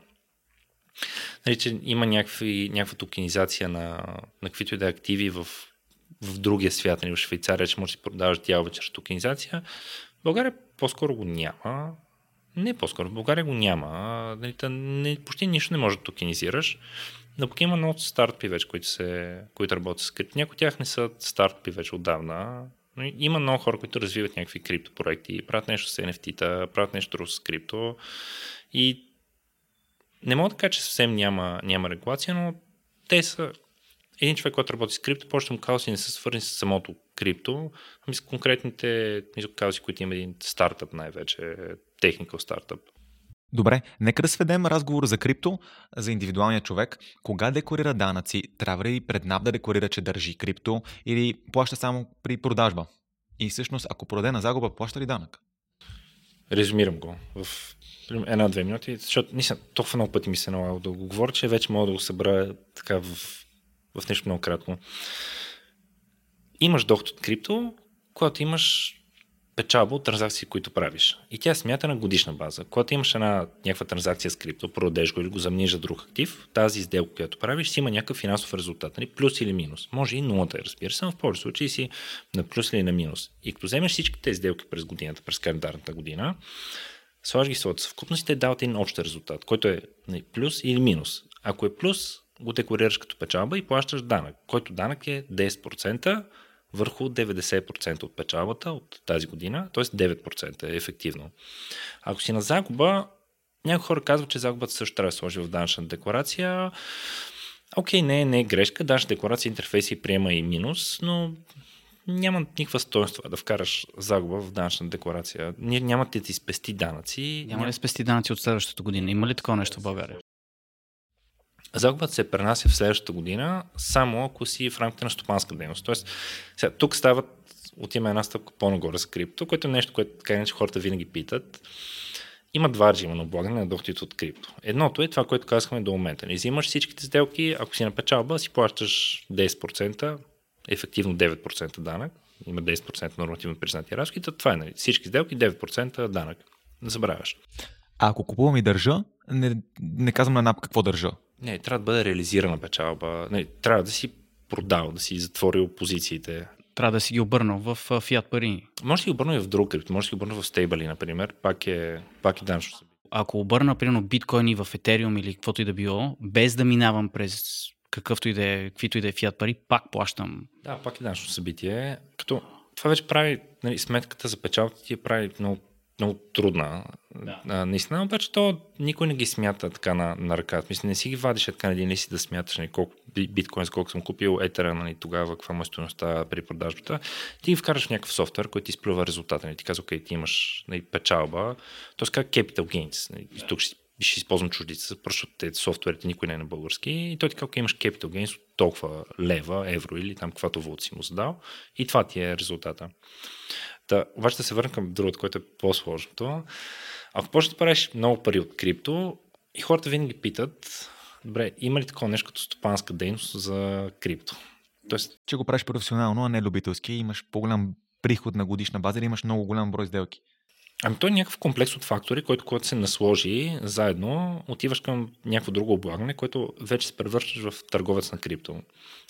нали, че има някакви, някаква токенизация на, на каквито и да е активи в, в другия свят, нали, в Швейцария, че може да си продаваш дялове чрез токенизация. В България по-скоро го няма. Не, по-скоро. В България го няма. Нали, не, почти нищо не може да токенизираш. Но пък има много стартпи вече, които, се, които работят с крипто. Някои от тях не са стартпи вече отдавна. Но има много хора, които развиват някакви криптопроекти, правят нещо с NFT-та, правят нещо с крипто. И не мога да кажа, че съвсем няма, няма регулация, но те са един човек, който работи с крипто, почва му казва, не са свързани с самото крипто, ами с конкретните казуси, които има един стартъп най-вече, техникал стартъп.
Добре, нека да сведем разговор за крипто, за индивидуалния човек. Кога декларира данъци? Трябва ли пред НАП да декларира, че държи крипто или плаща само при продажба? И всъщност, ако продаде на загуба, плаща ли данък?
Резюмирам го в една-две минути, защото наистина толкова много пъти ми се налага да го говоря, че вече мога да го събра така в, в нещо много кратко. Имаш доход от крипто, когато имаш печалба от транзакции, които правиш. И тя смята на годишна база. Когато имаш една някаква транзакция с крипто, продадеш го или го замениш за друг актив, тази сделка, която правиш, си има някакъв финансов резултат, нали? плюс или минус. Може и нулата, разбира се, но в повече случаи си на плюс или на минус. И като вземеш всички тези сделки през годината, през календарната година, слагаш ги своята съвкупност те дават един общ резултат, който е нали, плюс или минус. Ако е плюс, го декларираш като печалба и плащаш данък, който данък е 10% върху 90% от печалбата от тази година, т.е. 9% е ефективно. Ако си на загуба, някои хора казват, че загубата също трябва да сложи в данъчна декларация. Окей, не, не е грешка. Данъчна декларация интерфейси приема и минус, но няма никаква стоеност да вкараш загуба в данъчна декларация. Няма да ти спести данъци.
Няма ли спести данъци от следващата година? Има ли такова нещо в България?
Загубата се пренася в следващата година, само ако си в рамките на стопанска дейност. Тоест, сега, тук стават, отиваме една стъпка по-нагоре с крипто, което е нещо, което така иначе хората винаги питат. Има два режима на облагане на доходите от крипто. Едното е това, което казахме до момента. Не взимаш всичките сделки, ако си на печалба, си плащаш 10%, ефективно 9% данък. Има 10% нормативно признати разходи. Това е нали. всички сделки, 9% данък. Не забравяш.
А ако купувам и държа, не, не казвам на НАП какво държа.
Не, трябва да бъде реализирана печалба. Не, трябва да си продал, да си затворил позициите.
Трябва да си ги обърнал в фиат пари.
Може да ги обърнал и в друг крипто, може да ги обърнал в стейбали, например. Пак е, пак е данъчно
Ако обърна, примерно, биткоини в Ethereum или каквото и да било, без да минавам през какъвто и да е, каквито и да е фиат пари, пак плащам.
Да, пак е данъчно събитие. Като това вече прави, нали, сметката за печалбата ти я прави много много трудна. Да. А, наистина, обаче то никой не ги смята така на, на ръка. Мисля, не си ги вадиш така на един лист да смяташ нали, колко биткоин, колко съм купил етера, нали, тогава каква му е стоеността при продажбата. Ти ги вкараш в някакъв софтуер, който ти изплюва резултата. Нали, ти казва, окей, ти имаш нали, печалба. Тоест как capital gains. Нали, да. Тук ще, ще използвам чуждица, защото те софтуерите никой не е на български. И той ти казва, имаш capital gains от толкова лева, евро или там каквато валута си му задал. И това ти е резултата. Та, обаче да се върна към другото, което е по-сложното. Ако почнеш да правиш много пари от крипто, и хората винаги питат, добре, има ли такова нещо като стопанска дейност за крипто?
Тоест... Че го правиш професионално, а не любителски, имаш по-голям приход на годишна база или имаш много голям брой сделки?
Ами той е някакъв комплекс от фактори, който когато се насложи заедно, отиваш към някакво друго облагане, което вече се превръщаш в търговец на крипто.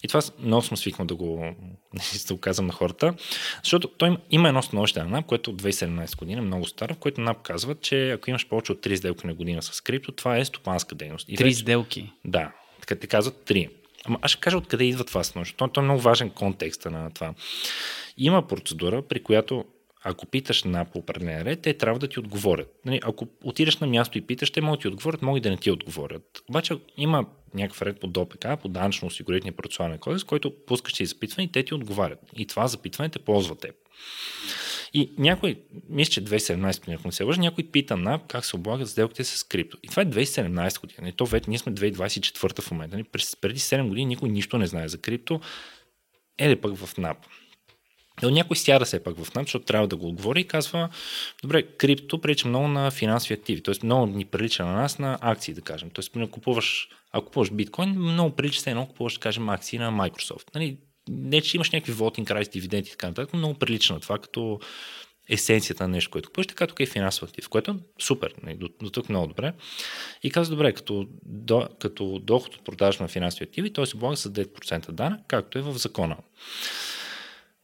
И това много съм свикнал да го, да го казвам на хората, защото той има едно становище на НАП, което от 2017 година е много старо, в което НАП казва, че ако имаш повече от 3 сделки на година с крипто, това е стопанска дейност.
И 3 вече, сделки?
Да, така те казват 3. Ама аз ще кажа откъде идва това становище. То, то е много важен контекст на това. Има процедура, при която ако питаш на по определен ред, те трябва да ти отговорят. Нали, ако отидеш на място и питаш, те могат да ти отговорят, могат да не ти отговорят. Обаче има някакъв ред по ДОПК, по данъчно осигурителния процесуален кодекс, който пускаш ти запитване и те ти отговарят. И това запитване те ползва теб. И някой, мисля, че 2017 година, ако не се лъжа, някой пита на как се облагат сделките с крипто. И това е 2017 година. И то вече ние сме 2024 в момента. Преди 7 години никой нищо не знае за крипто. Еде пък в НАП. Но някой сяда все пак в НАП, защото трябва да го отговори и казва, добре, крипто прилича много на финансови активи, т.е. много ни прилича на нас на акции, да кажем. Т.е. ако купуваш, ако купуваш биткоин, много прилича се едно купуваш, да кажем, акции на Microsoft. Нали, не, че имаш някакви voting rights, дивиденти и така нататък, но много прилича на това, като есенцията на нещо, което купуваш, така тук е финансов актив, което е супер, нали, до, до тук много добре. И казва, добре, като, до, като доход от продажа на финансови активи, той се облага с 9% дана, както е в закона.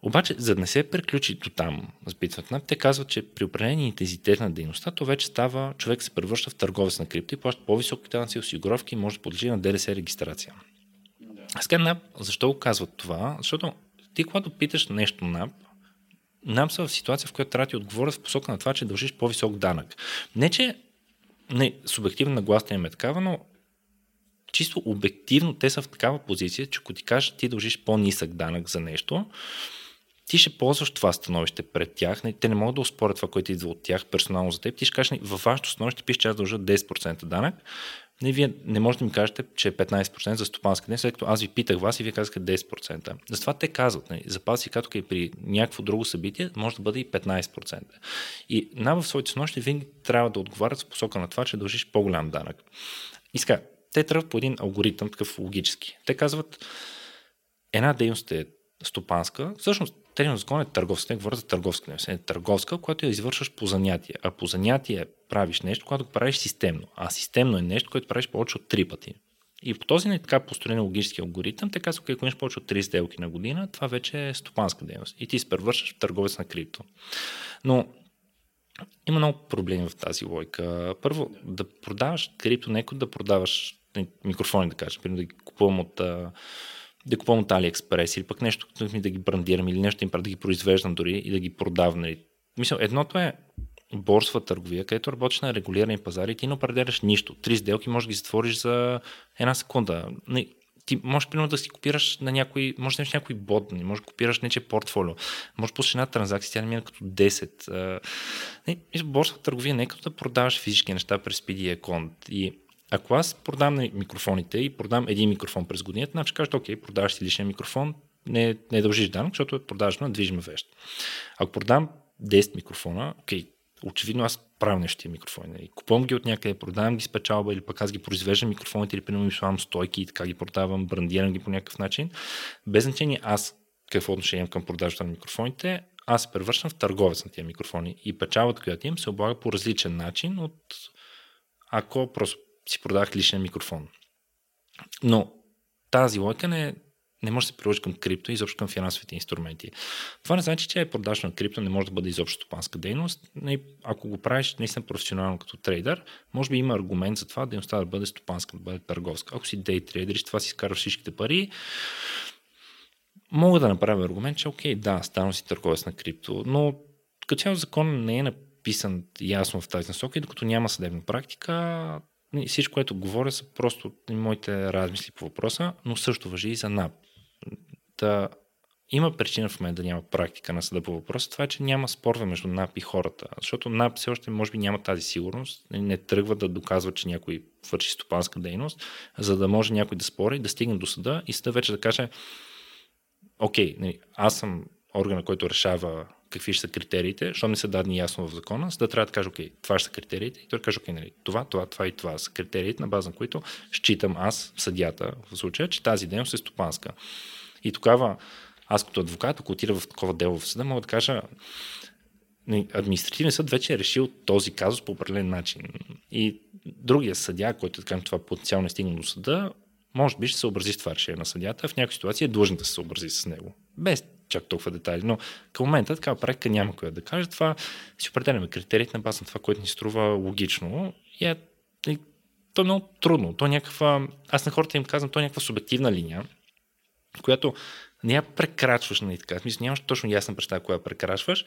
Обаче, за да не се приключи до там с битвата, те казват, че при определени интензитет на дейността, то вече става, човек се превръща в търговец на крипто и плаща по-високи данъци осигуровки и може да подлежи на ДДС регистрация. Аз казвам, защо го казват това? Защото ти, когато питаш нещо НАП, НАП са в ситуация, в която трябва да ти отговорят в посока на това, че дължиш по-висок данък. Не, че не, субективна нагласа им е такава, но чисто обективно те са в такава позиция, че ако ти кажат, ти дължиш по-нисък данък за нещо, ти ще ползваш това становище пред тях. Те не могат да успорят това, което идва от тях персонално за теб. Ти ще кажеш, във вашето становище пише, че аз дължа 10% данък. Не, вие не можете да ми кажете, че е 15% за стопанска ден, след като аз ви питах вас и вие казахте 10%. Затова те казват, не, запаси като и при някакво друго събитие, може да бъде и 15%. И на в своите становище винаги трябва да отговарят в посока на това, че дължиш по-голям данък. Иска, те тръгват по един алгоритъм, такъв логически. Те казват, една дейност е стопанска, всъщност терминът закон е търговска, не говоря за търговска дейност, е търговска, която я извършваш по занятие. А по занятие правиш нещо, което го правиш системно. А системно е нещо, което правиш повече от три пъти. И по този така построен логически алгоритъм, те казват, ако имаш повече от 3 сделки на година, това вече е стопанска дейност. И ти се превършаш в търговец на крипто. Но има много проблеми в тази логика. Първо, да продаваш крипто, неко да продаваш микрофони, да кажеш, да ги купувам от да купувам от AliExpress или пък нещо, да ги брандирам или нещо им да ги произвеждам дори и да ги продавам. Нали. Мисля, едното е борсова търговия, където работиш на регулирани пазари и ти не определяш нищо. Три сделки може да ги затвориш за една секунда. Не, ти можеш примерно да си копираш на някой, може да имаш някой бот, не може да копираш нече портфолио, може пуснеш една транзакция, тя не мина като 10. Не, борсова търговия не е като да продаваш физически неща през PD аккаунт. И ако аз продам микрофоните и продам един микрофон през годината, значи кажеш, окей, продаваш си личен микрофон, не, не дължиш данък, защото е продажа на движима вещ. Ако продам 10 микрофона, окей, очевидно аз правя нещо микрофони. Нали. Купувам ги от някъде, продавам ги с печалба или пък аз ги произвеждам микрофоните или примерно слагам стойки и така ги продавам, брандирам ги по някакъв начин. Без значение аз какво отношение имам към продажата на микрофоните, аз се превръщам в търговец на тия микрофони и печалбата, която имам, се облага по различен начин от ако просто си продавах личен микрофон. Но тази лойка не, не може да се приложи към крипто и изобщо към финансовите инструменти. Това не значи, че е продажа на крипто не може да бъде изобщо стопанска дейност. Ако го правиш наистина професионално като трейдър, може би има аргумент за това дейността да бъде стопанска, да бъде търговска. Ако си дей трейдер това си изкарваш всичките пари, мога да направя аргумент, че окей, да, стану си търговец на крипто, но като цяло закон не е написан ясно в тази насока и докато няма съдебна практика, всичко, което говоря, са просто моите размисли по въпроса, но също въжи и за НАП. Да, има причина в момента да няма практика на съда по въпроса, това е, че няма спорва между НАП и хората. Защото НАП все още може би няма тази сигурност, не тръгва да доказва, че някой върши стопанска дейност, за да може някой да спори, да стигне до съда и съда вече да каже, окей, нали, аз съм органа, който решава какви ще са критериите, защото не са дадени ясно в закона, за да трябва да каже, окей, това ще са критериите. И той каже, окей, нали, това, това, това и това са критериите, на база на които считам аз, съдята, в случая, че тази дейност е стопанска. И тогава аз като адвокат, ако отида в такова дело в съда, мога да кажа, нали, административният съд вече е решил този казус по определен начин. И другия съдя, който така това потенциално е стигнал до съда, може би ще се съобрази с това решение на съдята, в някакви ситуации е длъжен да се съобрази с него. Без чак толкова детайли. Но към момента такава практика няма кой да каже. Това си определяме критериите на база на това, което ни струва логично. И е, и, то е много трудно. То е някаква, аз на хората им казвам, то е някаква субективна линия, която не я прекрачваш, нали така. Смисъл, нямаш точно ясна представа, коя прекрачваш.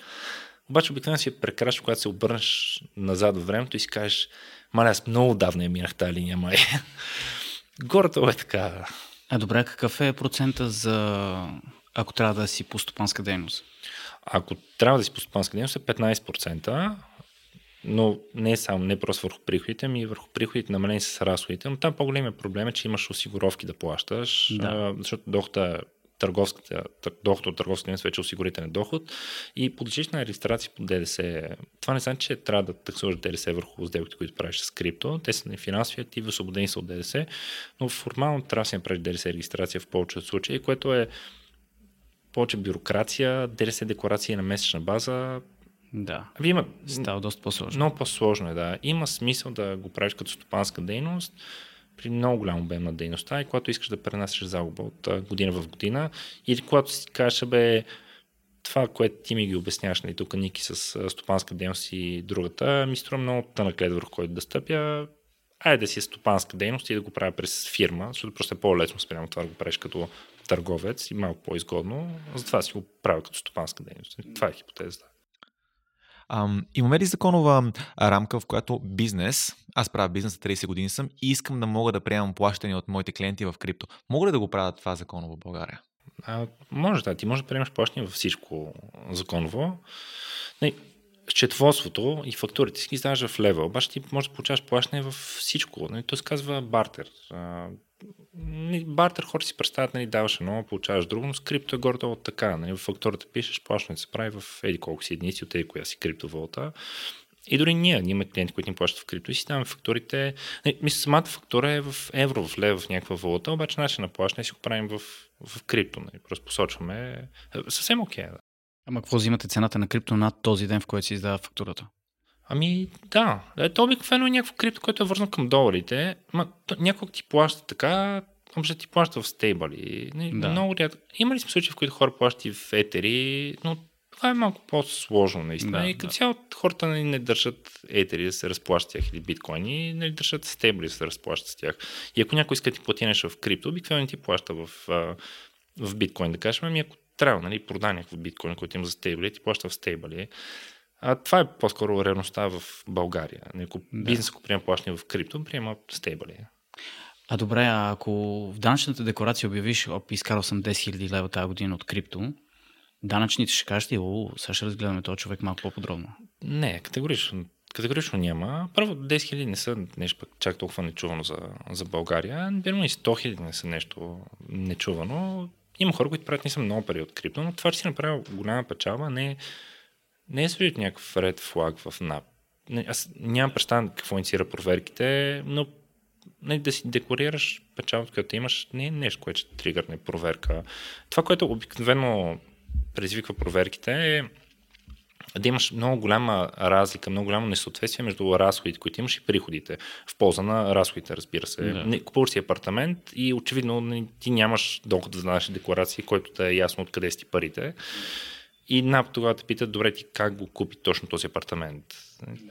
Обаче обикновено си я прекрачваш, когато се обърнеш назад във времето и си кажеш, маля, аз много давно я минах тази линия, май. Гората е така.
А добре, какъв е процента за ако трябва да си по стопанска дейност?
Ако трябва да си по стопанска дейност е 15%, но не е само, не просто върху приходите, ами върху приходите намалени с разходите. Но там по-големият проблем е, че имаш осигуровки да плащаш,
Да.
защото дохода търговската, тър- доход от търговската дейност вече е осигурителен доход и подлежиш на регистрация по ДДС. Това не значи, че трябва да таксуваш ДДС върху сделките, които правиш с крипто. Те са не финансови активи, освободени са от ДДС, но формално трябва да си направиш ДДС регистрация в повече от случаи, което е повече бюрокрация, ДДС декларация на месечна база.
Да.
Ами има,
Става доста по-сложно.
много по-сложно е, да. Има смисъл да го правиш като стопанска дейност при много голям обем на дейността и когато искаш да пренасяш загуба от година в година или когато си кажеш, бе, това, което ти ми ги обясняваш, нали, тук Ники с стопанска дейност и другата, ми струва много тънък лед върху който да стъпя. Айде да си е стопанска дейност и да го правя през фирма, защото просто е по-лесно спрямо това да го правиш като търговец и малко по-изгодно. Затова си го правя като стопанска дейност. Това е хипотезата.
Ам, имаме ли законова рамка, в която бизнес, аз правя бизнес, 30 години съм и искам да мога да приемам плащания от моите клиенти в крипто. Мога ли да го правя това законово в България?
А, може да, ти можеш да приемаш плащания във всичко законово. Не, счетоводството и фактурите си ги издаваш в лева, обаче ти можеш да получаваш плащане във всичко. Нали? То се казва бартер. А, нали, бартер хората си представят, нали, даваш едно, получаваш друго, но с крипто е горе-долу така. Нали? В фактурата пишеш, плащането се прави в еди колко си единици от еди коя си криптовалута. И дори ние, ние имаме клиенти, които ни плащат в крипто и си даваме фактурите. Не, мисля, самата фактура е в евро, в лев, в някаква валута, обаче начин на плащане си го правим в, в крипто. Нали? Просто посочваме. Е, Съвсем окей. Okay, да.
Ама какво взимате цената на крипто над този ден, в който се издава фактурата?
Ами да, е, то обикновено е някакво крипто, което е вързано към доларите. Ма, то, някой ти плаща така, общо ти плаща в стейбъли. Не,
Да.
Много рядко. Има ли случаи, в които хора плащат и в етери, но това е малко по-сложно наистина.
Да,
и като
да.
цяло хората нали, не държат етери да се разплащат тях или биткоини, не държат стейбли да се разплащат с тях. И ако някой иска да ти плати нещо в крипто, обикновено ти плаща в, в биткоин, да кажем, ами ако трябва, нали, прода някакво биткоин, който има за стейбли, ти плаща в стейбли. А, това е по-скоро реалността в България. Ако
Да.
бизнес, ако приема плащане в крипто, приема стейбли.
А добре, а ако в данъчната декларация обявиш, оп, изкарал съм 10 000 лева тази година от крипто, данъчните ще кажат ли, о, сега ще разгледаме този човек малко по-подробно.
Не, категорично. Категорично няма. Първо, 10 000 не са нещо чак толкова нечувано за, за България. Верно и 100 000 не са нещо нечувано. Има хора, които правят не са много пари от крипто, но това, че си направил голяма печалба, не, не е свидетел някакъв ред флаг в НАП. Аз нямам представа какво инициира проверките, но не, да си декларираш печалбата, която имаш, не е нещо, което ще тригърне проверка. Това, което обикновено предизвиква проверките е да имаш много голяма разлика, много голямо несъответствие между разходите, които имаш и приходите. В полза на разходите, разбира се.
Да.
Не, Купуваш си апартамент и очевидно ти нямаш доход да знаеш декларации, който да е ясно откъде си парите. И НАП тогава те питат, добре, ти как го купи точно този апартамент.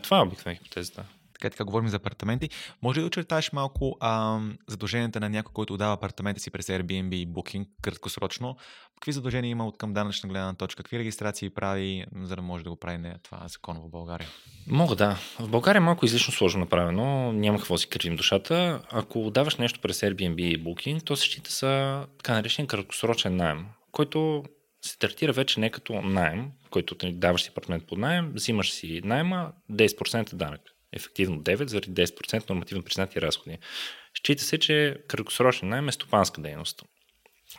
Това е обикновено хипотезата.
Така, така говорим за апартаменти. Може ли да очертаеш малко а, задълженията на някой, който отдава апартамента си през Airbnb и Booking краткосрочно? Какви задължения има от към данъчна гледна точка? Какви регистрации прави, за да може да го прави не, това закон в България?
Мога да. В България е малко излишно сложно направено. Няма какво да си кривим душата. Ако даваш нещо през Airbnb и Booking, то се счита за така наречен краткосрочен найем, който се третира вече не като найем, който даваш си апартамент под найем, взимаш си найема 10% данък. Ефективно 9 заради 10% нормативно признати разходи. Счита се, че краткосрочен найем е стопанска дейност.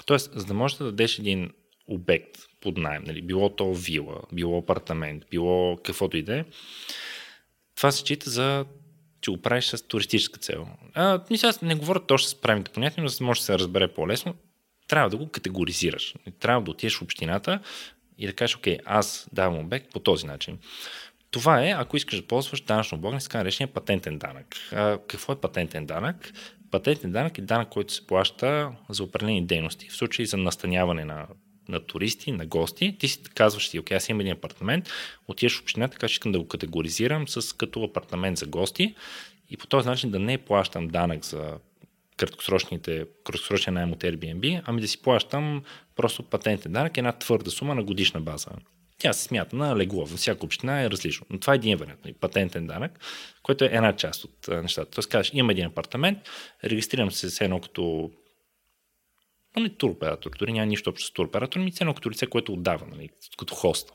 Тоест, за да можеш да дадеш един обект под найем, нали, било то вила, било апартамент, било каквото и да е, това се счита за че го правиш с туристическа цел. А, мисля, аз не говоря точно с правилните понятия, но за да може да се разбере по-лесно, трябва да го категоризираш. Трябва да отидеш в общината и да кажеш, окей, аз давам обект по този начин. Това е, ако искаш да ползваш данъчно облагане, така наречения патентен данък. А, какво е патентен данък? Патентен данък е данък, който се плаща за определени дейности. В случай за настаняване на, на туристи, на гости, ти си казваш си, окей, аз имам един апартамент, отиваш в общината, така че искам да го категоризирам с като апартамент за гости и по този начин да не плащам данък за краткосрочните, краткосрочния найем от Airbnb, ами да си плащам просто патентен данък, една твърда сума на годишна база. Тя се смята на легло. Във всяка община е различно. Но това е един вариант. нали, Патентен данък, който е една част от нещата. Тоест кажеш, имам един апартамент, регистрирам се с едно като но не туроператор, дори няма нищо общо с туроператор, ми цено като лице, което отдава, нали, като хоста.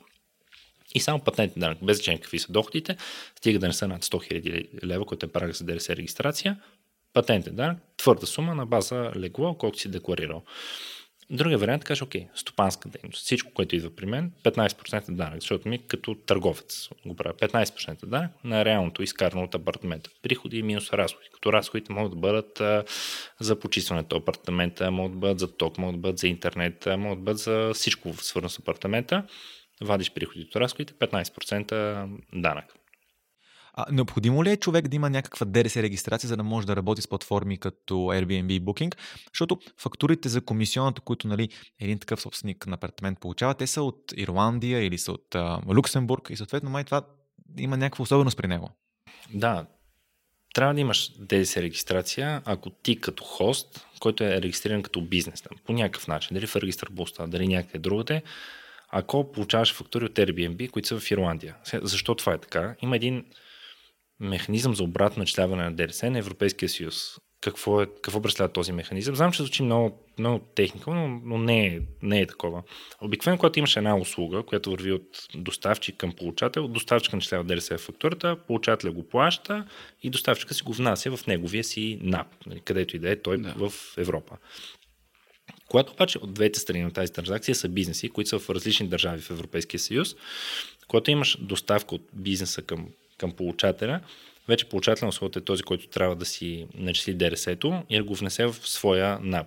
И само патентен данък, без значение какви са доходите, стига да не са над 100 000 лева, който е праг за ДДС регистрация, патентен данък, твърда сума на база легло, колко си декларирал. Другия вариант каже, окей, стопанска дейност. Всичко, което идва при мен, 15% данък, защото ми като търговец го правя. 15% данък на реалното изкарано от апартамента. Приходи и минус разходи. Като разходите могат да бъдат а, за почистването апартамента, могат да бъдат за ток, могат да бъдат за интернет, могат да бъдат за всичко свързано с апартамента. Вадиш приходите от разходите, 15% данък.
А, необходимо ли е човек да има някаква ДРС регистрация, за да може да работи с платформи като Airbnb и Booking? Защото фактурите за комисионата, които нали, един такъв собственик на апартамент получава, те са от Ирландия или са от а, Люксембург и съответно май това има някаква особеност при него.
Да, трябва да имаш ДДС регистрация, ако ти като хост, който е регистриран като бизнес, по някакъв начин, дали в регистър Буста, дали някъде другаде, ако получаваш фактури от Airbnb, които са в Ирландия. Защо това е така? Има един механизъм за обратно начисляване на ДДС на Европейския съюз. Какво, е, какво представлява този механизъм? Знам, че звучи много, много техника, но, но не, е, не е такова. Обикновено, когато имаш една услуга, която върви от доставчик към получател, доставчика начислява ДДС в фактурата, получателя го плаща и доставчика си го внася в неговия си НАП, нали, където и да е той да. в Европа. Когато обаче от двете страни на тази транзакция са бизнеси, които са в различни държави в Европейския съюз, когато имаш доставка от бизнеса към към получателя, вече получател на услугата е този, който трябва да си начисли ДРС-то и да го внесе в своя НАП.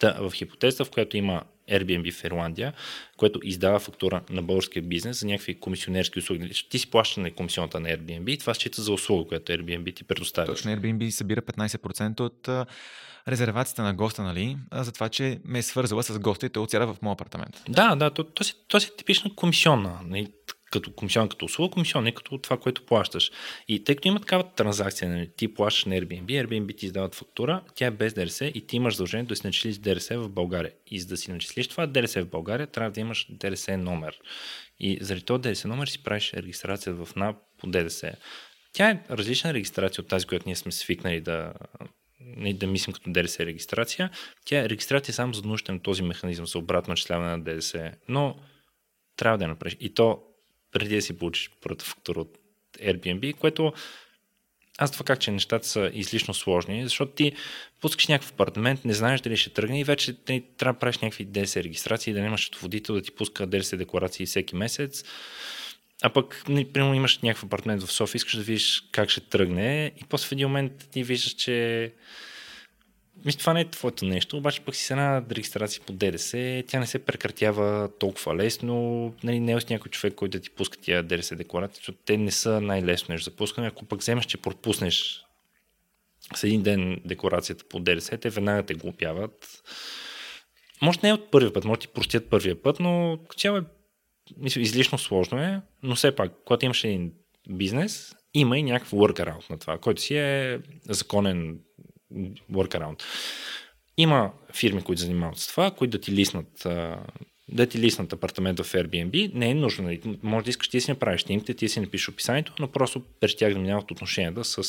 Та, в хипотеза, в която има Airbnb в Ирландия, което издава фактура на българския бизнес за някакви комисионерски услуги. Ти си плаща на комисионата на Airbnb и това счита за услуга, която Airbnb ти предоставя.
Точно Airbnb събира 15% от резервацията на госта, нали, за това, че ме е свързала с госта и той отсяда в моят апартамент.
Да, да, то, то, си, то си типична комисионна. Нали като комисион като услуга, комисион не като това, което плащаш. И тъй като има такава транзакция, нали, ти плащаш на Airbnb, Airbnb ти издават фактура, тя е без ДРС и ти имаш задължение да си начислиш ДРС в България. И за да си начислиш това ДРС в България, трябва да имаш ДРС номер. И заради този ДРС номер си правиш регистрация в НАП по ДДС. Тя е различна регистрация от тази, която ние сме свикнали да, да мислим като ДДС регистрация. Тя е регистрация само за нужда на този механизъм за обратно начисляване на ДДС. Но трябва да я направиш. И то преди да си получиш първата фактура от Airbnb, което аз това как, че нещата са излишно сложни, защото ти пускаш някакъв апартамент, не знаеш дали ще тръгне и вече ти трябва да правиш някакви ДС регистрации, да нямаш водител да ти пуска ДС декларации всеки месец. А пък, примерно, имаш някакъв апартамент в София, искаш да видиш как ще тръгне и после в един момент ти виждаш, че мисля, това не е твоето нещо, обаче пък си с една регистрация по ДДС, тя не се прекратява толкова лесно. Нали, не е с някой човек, който да ти пуска тия ДДС декларации, защото те не са най-лесно нещо за пускане. Ако пък вземеш, че пропуснеш с един ден декларацията по ДДС, те веднага те глупяват. Може не е от първия път, може ти простят първия път, но цяло е мисля, излишно сложно е, но все пак, когато имаш един бизнес, има и някакъв workaround на това, който си е законен workaround. Има фирми, които занимават с това, които да ти лиснат да ти лиснат апартамент в Airbnb, не е нужно. Нали? Може да искаш ти си направиш снимките, ти си напишеш описанието, но просто през тях да минават отношенията с,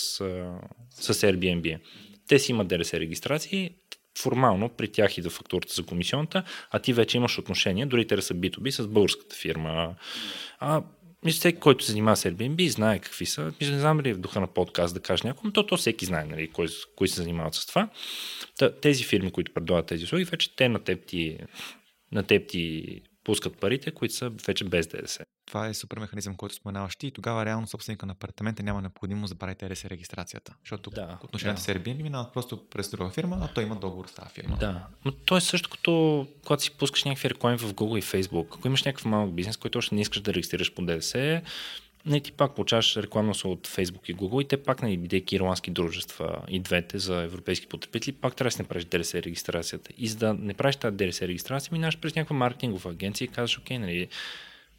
с Airbnb. Те си имат ДРС регистрации, формално при тях идва фактурата за комисионата, а ти вече имаш отношения, дори те са B2B с българската фирма. А мисля, всеки, който се занимава с Airbnb, знае какви са. Мисля, не знам е в духа на подкаст да кажа някой, то, то всеки знае, нали, кой, кои се занимават с това. Тези фирми, които предлагат тези услуги, вече те на теб ти, на теб ти пускат парите, които са вече без ДДС.
Това е супер механизъм, който споменаваш ти и тогава реално собственика на апартамента няма необходимост да прави ТРС регистрацията. Защото да, отношенията да. с Airbnb минават просто през друга фирма, а той има договор с тази фирма.
Да, но то е също като когато си пускаш някакви реклами в Google и Facebook. Ако имаш някакъв малък бизнес, който още не искаш да регистрираш по ДДС, не ти пак получаваш рекламно от Facebook и Google и те пак, нали, бидейки ирландски дружества и двете за европейски потребители, пак трябва да си направиш ДРС регистрацията. И за да не правиш тази ДРС регистрация, минаваш през някаква маркетингова агенция и казваш, окей, нали,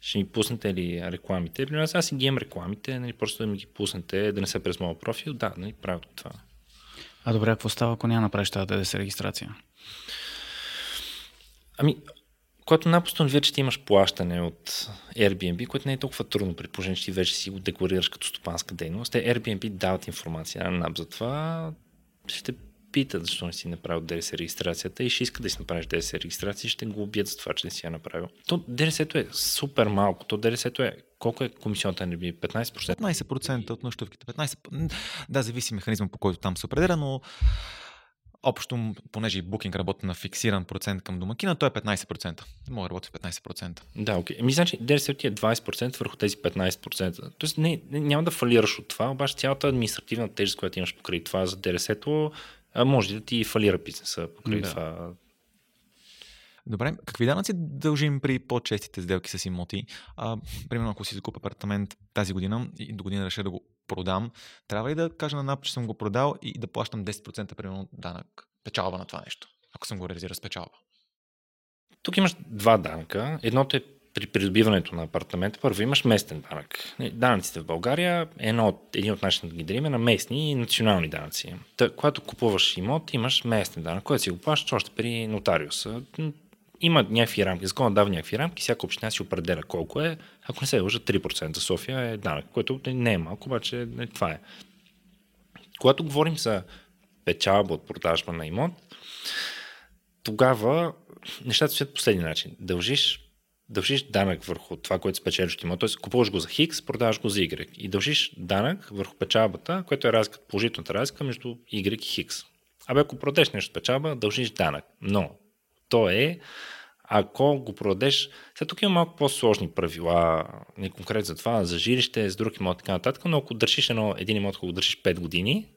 ще ми пуснете ли рекламите? При аз си ги имам рекламите, нали, просто да ми ги пуснете, да не се през моят профил. Да, нали, правя това.
А добре, какво става, ако няма направиш тази ДДС регистрация?
Ами, когато напостанови че ти имаш плащане от Airbnb, което не е толкова трудно, при положение, че ти вече си го декларираш като стопанска дейност, те Airbnb дават информация на NAP за това, ще питат защо не си направил ДРС регистрацията и ще иска да си направиш ДРС регистрация и ще го убият за това, че не си я направил. То ДРС-то е супер малко. То ДРС-то е колко е комисионната би? 15%?
15% от нощувките. 15... Да, зависи механизма по който там се определя, но общо, понеже и Booking работи на фиксиран процент към домакина, то е 15%. Мога да работи в 15%.
Да, окей. Okay. Ми значи ДДС ти е 20% върху тези 15%. Тоест не, не, няма да фалираш от това, обаче цялата административна тежест, която имаш покрай това за ДДС-то, може да ти фалира бизнеса покрай да. това.
Добре, какви данъци дължим при по-честите сделки с имоти? А, примерно, ако си закупя апартамент тази година и до година реша да го продам, трябва ли да кажа на НАП, че съм го продал и да плащам 10% примерно данък, печалба на това нещо, ако съм го реализирал с печалба?
Тук имаш два данъка. Едното е при придобиването на апартамента. Първо имаш местен данък. Данъците в България едно от, един от начините да на местни и национални данъци. Та, когато купуваш имот, имаш местен данък, който си го плащаш още при нотариуса има някакви рамки, закон дава някакви рамки, всяка община си определя колко е. Ако не се лъжа, 3% за София е данък, което не е малко, обаче не, това е. Когато говорим за печалба от продажба на имот, тогава нещата стоят последния начин. Дължиш, дължиш данък върху това, което спечелиш имот, т.е. купуваш го за Хикс, продаваш го за Y и дължиш данък върху печалбата, което е разлика, положителната разлика между Y и Хикс. Абе, ако продадеш нещо печалба, дължиш данък. Но то е, ако го продадеш, сега тук има малко по-сложни правила, не конкретно за това, за жилище, с друг имот и така нататък, но ако държиш едно, един имот, ако го държиш 5 години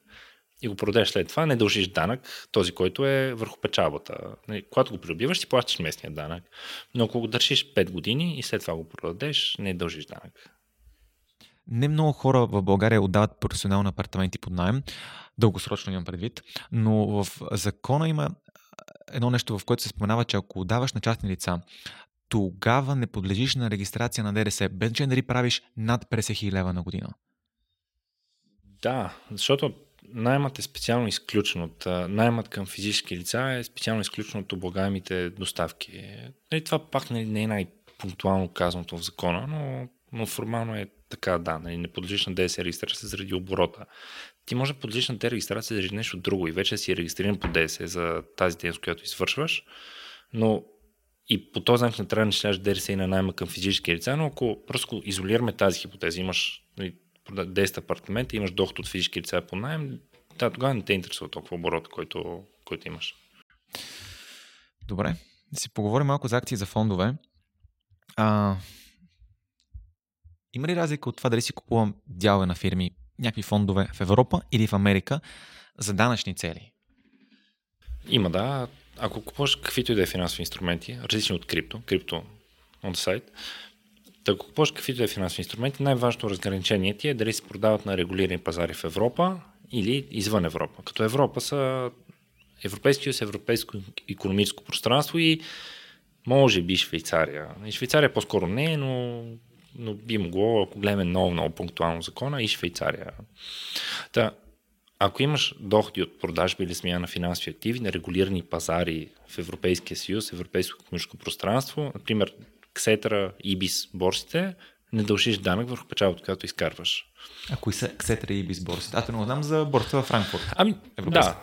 и го продадеш след това, не дължиш данък, този, който е върху печалбата. Нали, когато го придобиваш, си плащаш местния данък. Но ако го държиш 5 години и след това го продадеш, не дължиш данък.
Не много хора в България отдават професионални апартаменти под найем, дългосрочно имам предвид, но в закона има едно нещо, в което се споменава, че ако даваш на частни лица, тогава не подлежиш на регистрация на ДДС, без че нали правиш над 50 000 лева на година.
Да, защото наймът е специално изключен от наймът към физически лица е специално изключен от облагаемите доставки. Нали, това пак не е най-пунктуално казаното в закона, но, но формално е така, да, нали, не подлежиш на ДДС регистрация заради оборота ти може да подлежиш на регистрация заради нещо друго и вече си регистриран по ДС за тази дейност, която извършваш, но и по този начин не трябва да начинаш ДРС и на найма към физически лица, но ако просто изолираме тази хипотеза, имаш 10 нали, апартамента, имаш доход от физически лица по найем, да, тогава не те интересува толкова оборот, който, който имаш.
Добре. Да си поговорим малко за акции за фондове. А, има ли разлика от това дали си купувам дялове на фирми някакви фондове в Европа или в Америка за данъчни цели?
Има, да. Ако купуваш каквито и да е финансови инструменти, различни от крипто, крипто on да ако купуваш каквито и да е финансови инструменти, най-важното разграничение ти е дали се продават на регулирани пазари в Европа или извън Европа. Като Европа са Европейски съюз, Европейско економическо пространство и може би Швейцария. И Швейцария по-скоро не, но но би могло, ако гледаме много, много пунктуално закона, и Швейцария. Та, ако имаш доходи от продажби или смяна на финансови активи на регулирани пазари в Европейския съюз, Европейско економическо пространство, например, Ксетра, Ибис, борсите, не дължиш данък върху печалбата, която изкарваш.
А кои са Ксетра и Ибис борсите? А, не знам за борсата във Франкфурт.
Ами, да,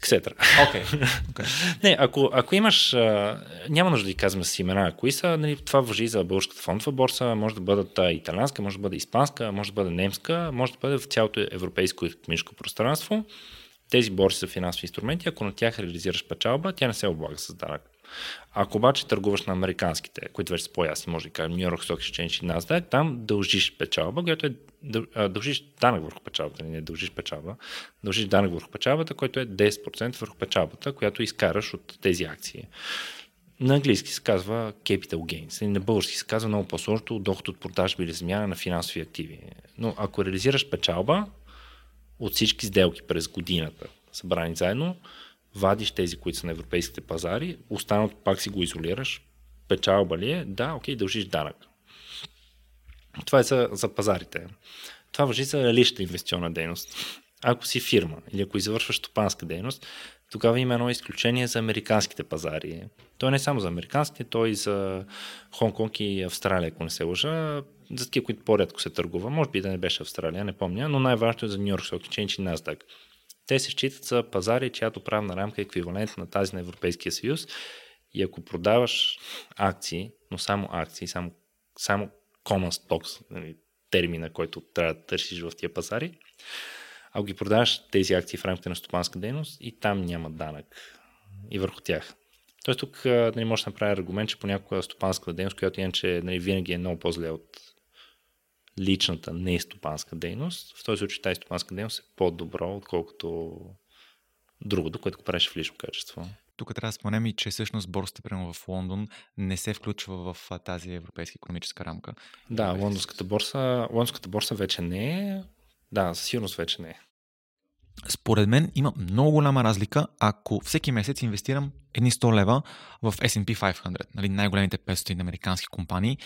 Ксетра.
Окей. Okay.
okay. не, ако, ако имаш, а, няма нужда да ги казваме с имена, кои са, нали, това въжи за българската фондова борса, може да бъдат италянска, може да бъде испанска, може да бъде немска, може да бъде в цялото европейско економическо пространство. Тези борси са финансови инструменти, ако на тях реализираш печалба, тя не се облага с данък. Ако обаче търгуваш на американските, които вече са по-ясни, може да кажем New York Stock Exchange и там дължиш печалба, която е дължиш данък върху печалбата, не дължиш печалба, дължиш данък върху печалбата, който е 10% върху печалбата, която изкараш от тези акции. На английски се казва capital gains, на български се казва много по-сложното доход от продажба или замяна на финансови активи. Но ако реализираш печалба от всички сделки през годината, събрани заедно, вадиш тези, които са на европейските пазари, останалото пак си го изолираш, печалба ли е? Да, окей, дължиш данък. Това е за, за пазарите. Това въжи за личната инвестиционна дейност. Ако си фирма или ако извършваш стопанска дейност, тогава има едно изключение за американските пазари. То не е само за американските, то и за Хонконг и Австралия, ако не се лъжа. За такива, които по-рядко се търгува. Може би да не беше Австралия, не помня, но най-важното е за Нью Йорк Stock Exchange и NASDAQ. Те се считат за пазари, чиято правна рамка е еквивалент на тази на Европейския съюз. И ако продаваш акции, но само акции, само, само common stocks, нали, термина, който трябва да търсиш в тия пазари. Ако ги продаваш тези акции в рамките на стопанска дейност и там няма данък и върху тях. Тоест тук нали, може да направи аргумент, че понякога стопанска дейност, която иначе нали, винаги е много по-зле от личната не стопанска дейност, в този случай тази стопанска дейност е по-добро, отколкото другото, което го правиш в лично качество.
Тук трябва да споменем и, че всъщност борсата, прямо в Лондон, не се включва в тази европейска економическа рамка.
Да, лондонската борса, лондонската борса вече не е. Да, със сигурност вече не е.
Според мен има много голяма разлика, ако всеки месец инвестирам едни 100 лева в S&P 500, нали, най-големите 500 американски компании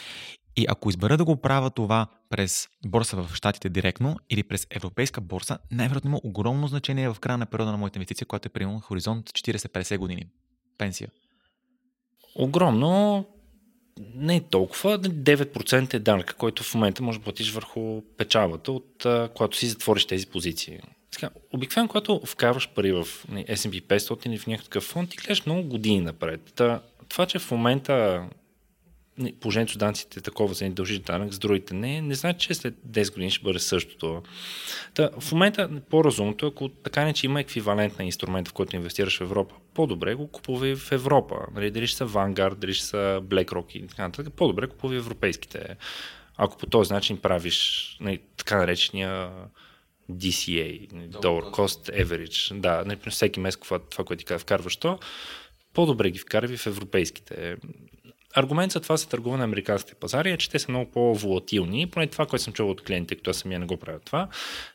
и ако избера да го правя това през борса в Штатите директно или през европейска борса, най-вероятно има огромно значение в края на периода на моята инвестиция, която е примерно хоризонт 40-50 години. Пенсия.
Огромно, не е толкова. 9% е данък, който в момента може да платиш върху печалбата, от когато си затвориш тези позиции. Сега, обикновено, когато вкарваш пари в нали, S&P 500 или в някакъв фонд, ти гледаш много години напред. Та, това, че в момента положението с данците е такова, за да дължиш данък, с другите не, не значи, че след 10 години ще бъде същото. Та, в момента по-разумното, ако така не, че има еквивалент на инструмента, в който инвестираш в Европа, по-добре го купувай в Европа. Нали, дали ще са Vanguard, дали ще са BlackRock и така нататък, по-добре купувай европейските. Ако по този начин правиш нали, така наречения DCA, Dollar Cost Average, да, всеки месец това, това което ти вкарваш то, по-добре ги вкарви в европейските аргумент за това се търгува на американските пазари е, че те са много по-волатилни. Поне това, което съм чувал от клиентите, които аз самия не го правя това.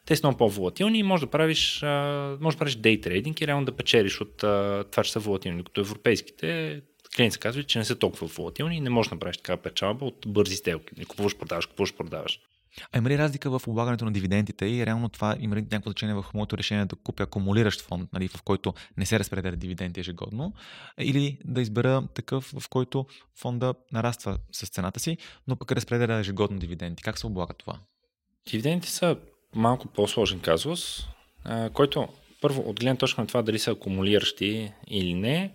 Те са много по-волатилни и може да правиш, може да правиш дей трейдинг и реално да печелиш от това, че са волатилни. Като европейските клиенти са казват, че не са толкова волатилни и не можеш да направиш такава печалба от бързи сделки. Не купуваш, продаваш, купуваш, продаваш.
А има ли разлика в облагането на дивидендите и реално това има ли някакво значение в моето решение да купя акумулиращ фонд, нали, в който не се разпределят дивиденти ежегодно, или да избера такъв, в който фонда нараства с цената си, но пък разпределя ежегодно дивиденти. Как се облага това?
Дивидендите са малко по-сложен казус, който първо от гледна точка на това дали са акумулиращи или не,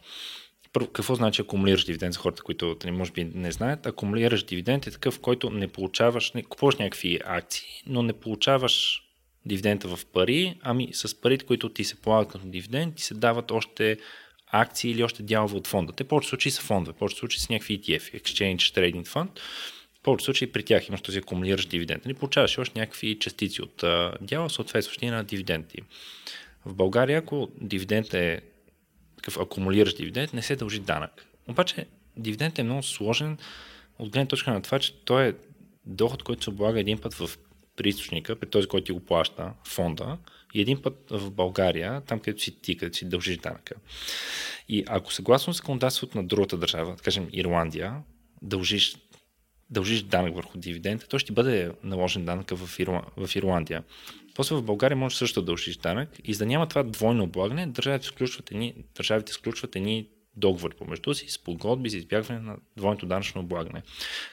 какво значи акумулираш дивиденд за хората, които не, може би не знаят? Акумулираш дивиденд е такъв, който не получаваш, не, купуваш някакви акции, но не получаваш дивидента в пари, ами с парите, които ти се полагат като дивиденд, ти се дават още акции или още дялове от фонда. Те повече случаи са фондове, повече случаи са някакви ETF, Exchange Trading Fund. В повече случаи при тях имаш този акумулиращ дивиденд. Не нали, получаваш още някакви частици от дяла, съответстващи на дивиденти. В България, ако дивиденд е такъв акумулиращ дивиденд, не се дължи данък. Обаче дивиденд е много сложен от гледна точка на това, че той е доход, който се облага един път в при източника, при този, който ти го плаща, фонда, и един път в България, там където си ти, където си дължиш данъка. И ако съгласно законодателството на другата държава, да кажем Ирландия, дължиш, дължиш данък върху дивиденд, то ще бъде наложен данък в, Ирла, в Ирландия. После в България може също да дължиш данък и за да няма това двойно облагане, държавите сключват едни, държавите сключват едни договори помежду си с подготби за избягване на двойното данъчно облагане,